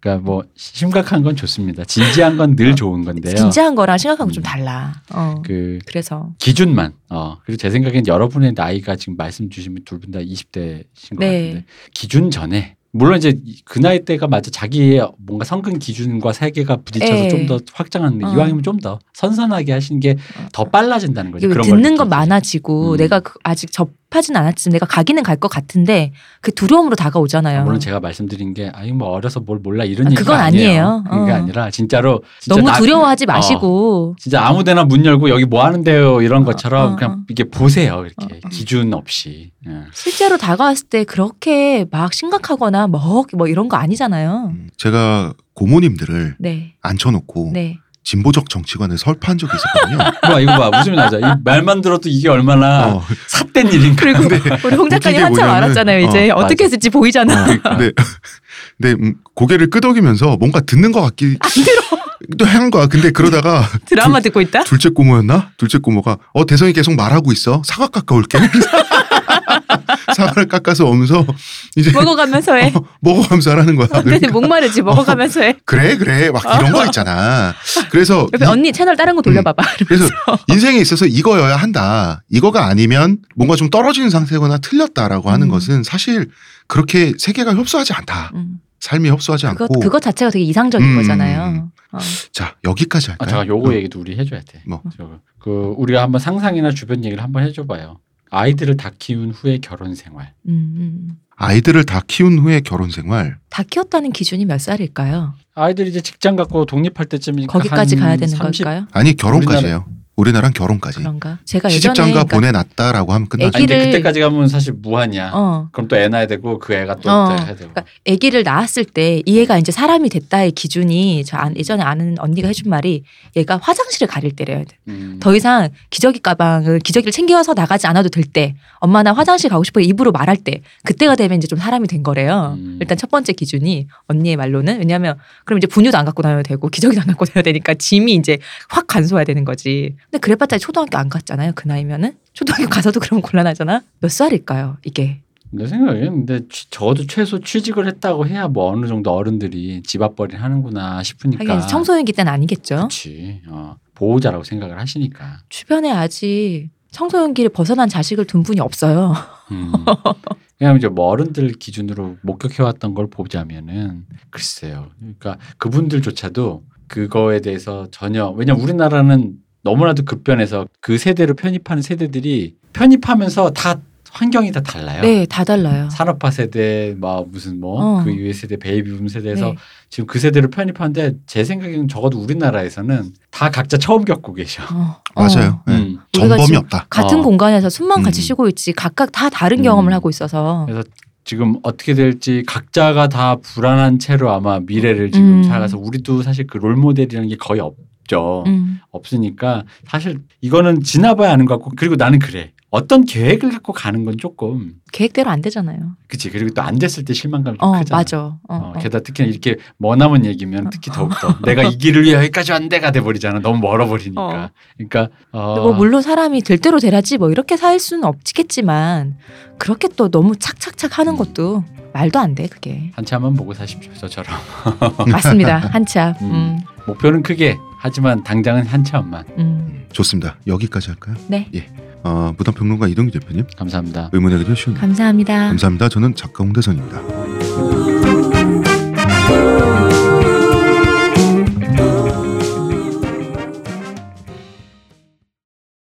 그러니까 뭐 심각한 건 좋습니다. 진지한 건 늘 좋은 건데요. 진지한 거랑 심각한 건좀 음. 달라. 어. 그 그래서 기준만. 어. 그리고 제 생각엔 여러분의 나이가 지금 말씀 주시면 둘 분 다 20대신 것 네. 같은데 기준 전에 물론 이제 그 나이 때가 맞아 자기의 뭔가 성근 기준과 세계가 부딪혀서 예. 좀더 확장하는 데 어. 이왕이면 좀 더 선선하게 하시는 게 더 빨라진다는 거죠. 그런 걸 듣는 건 느끼기. 많아지고 음. 내가 그- 아직 접 하진 않았지만 내가 가기는 갈 것 같은데 그 두려움으로 다가오잖아요. 아, 물론 제가 말씀드린 게 아니 뭐 어려서 뭘 몰라 이런 아, 얘기가 그건 아니에요. 그게 어. 아니라 진짜로 진짜 너무 나- 두려워하지 어. 마시고 진짜 아무데나 문 열고 여기 뭐 하는데요 이런 어, 것처럼 어, 그냥 어. 이게 보세요 이렇게 어, 어. 기준 없이 예. 실제로 다가왔을 때 그렇게 막 심각하거나 뭐, 뭐 이런 거 아니잖아요. 음, 제가 고모님들을 네. 앉혀놓고 네. 진보적 정치관을 설파한 적이 있었거든요. 봐 이거 봐 웃음이 나죠 이 말만 들어도 이게 얼마나 어, 삿된 일인가 그리고 우리 홍 작가님 한참 뭐냐면- 알았잖아요. 이제 어, 어, 떻게 맞아. 했을지 보이잖아. 어, 근데 근데 음, 고개를 끄덕이면서 뭔가 듣는 것 같기 또한 거야. 근데 그러다가 드라마 듣고 있다? 둘째 고모였나? 둘째 고모가 어 대성이 계속 말하고 있어. 사각 가까울게. 사과를 깎아서 오면서 이제 먹어가면서 해. 어, 먹어가면서 하라는 거야. 근데 그러니까 목마르지 먹어가면서 해. 그래 그래 막 이런 거 있잖아. 그래서 옆에 이- 언니 채널 다른 거 돌려봐봐. 그래서 인생에 있어서 이거여야 한다. 이거가 아니면 뭔가 좀 떨어지는 상태거나 틀렸다라고 하는 음. 것은 사실 그렇게 세계가 협소하지 않다. 음. 삶이 협소하지 그거 않고. 그거 자체가 되게 이상적인 음. 거잖아요. 어. 자 여기까지 아, 할까요? 잠깐 요거 어. 얘기도 우리 해줘야 돼. 뭐? 저거. 그 우리가 한번 상상이나 주변 얘기를 한번 해줘봐요. 아이들을 다 키운 후에 결혼 생활. 음, 음. 아이들을 다 키운 후에 결혼 생활. 다 키웠다는 기준이 몇 살일까요? 아이들이 이제 직장 갖고 독립할 때쯤이니까 거기까지 한 가야 되는 30 걸까요? 아니 결혼까지예요. 우리나라는 결혼까지. 그런가? 제가 시집장가 예전에 그러니까 보내놨다라고 하면 끝나죠. 아니 근데 그때까지 가면 사실 무한이야. 어. 그럼 또 애 낳아야 되고 그 애가 또 어. 해야 되고. 그러니까 아기를 낳았을 때 이 애가 이제 사람이 됐다의 기준이 저 안- 예전에 아는 언니가 해준 말이 얘가 화장실을 가릴 때래야 돼. 음. 더 이상 기저귀 가방을 기저귀를 챙겨서 나가지 않아도 될 때, 엄마 나 화장실 가고 싶어 입으로 말할 때, 그때가 되면 이제 좀 사람이 된 거래요. 음. 일단 첫 번째 기준이 언니의 말로는 왜냐하면 그럼 이제 분유도 안 갖고 다녀도 되고 기저귀도 안 갖고 다녀야 되니까 짐이 이제 확 간소해야 되는 거지. 근데 그래봤자 초등학교 안 갔잖아요. 그 나이면은 초등학교 가서도 그러면 곤란하잖아. 몇 살일까요? 이게 내 생각에는 근데 취- 적어도 최소 취직을 했다고 해야 뭐 어느 정도 어른들이 집 앞벌이를 하느구나 싶으니까. 하긴 청소년기 때는 아니겠죠. 그렇지. 어, 보호자라고 생각을 하시니까. 주변에 아직 청소년기를 벗어난 자식을 둔 분이 없어요. 음. 그냥 이제 뭐 어른들 기준으로 목격해왔던 걸 보자면은 글쎄요. 그러니까 그분들조차도 그거에 대해서 전혀 왜냐 면 우리나라는 너무나도 급변해서 그 세대로 편입하는 세대들이 편입하면서 다 환경이 다 달라요. 네, 다 달라요. 산업화 세대, 뭐 무슨 뭐 어. 그 이후의 세대, 베이비붐 세대에서 네. 지금 그 세대로 편입하는데 제 생각에는 적어도 우리나라에서는 다 각자 처음 겪고 계셔. 어, 맞아요. 어. 네. 음. 전범이 없다. 같은 어. 공간에서 숨만 같이 음. 쉬고 있지 각각 다 다른 음. 경험을 하고 있어서 그래서 지금 어떻게 될지 각자가 다 불안한 채로 아마 미래를 지금 음. 살아가서 우리도 사실 그 롤모델이라는 게 거의 없 죠. 음. 없으니까 사실 이거는 지나봐야 아는 것 같고 그리고 나는 그래. 어떤 계획을 갖고 가는 건 조금 계획대로 안 되잖아요. 그치 그리고 또 안 됐을 때 실망감이 좀 어, 크잖아. 맞아. 어, 어, 어. 게다가 특히나 이렇게 머나먼 얘기면 특히 더욱더 내가 이 길을 위해 여기까지 왔는데가 돼버리잖아. 너무 멀어버리니까. 어. 그러니까 어, 뭐 물론 사람이 될 대로 되라지 뭐 이렇게 살 수는 없겠지만 그렇게 또 너무 착착착 하는 것도 말도 안 돼 그게 한참만 보고 사십시오. 저처럼 맞습니다 한참 음. 음, 목표는 크게 하지만 당장은 한참만. 음. 좋습니다. 여기까지 할까요? 네 예. 어, 무당평론가 이동규 대표님 감사합니다. 의문의 그대 쉬운 감사합니다. 감사합니다. 저는 작가 홍대선입니다.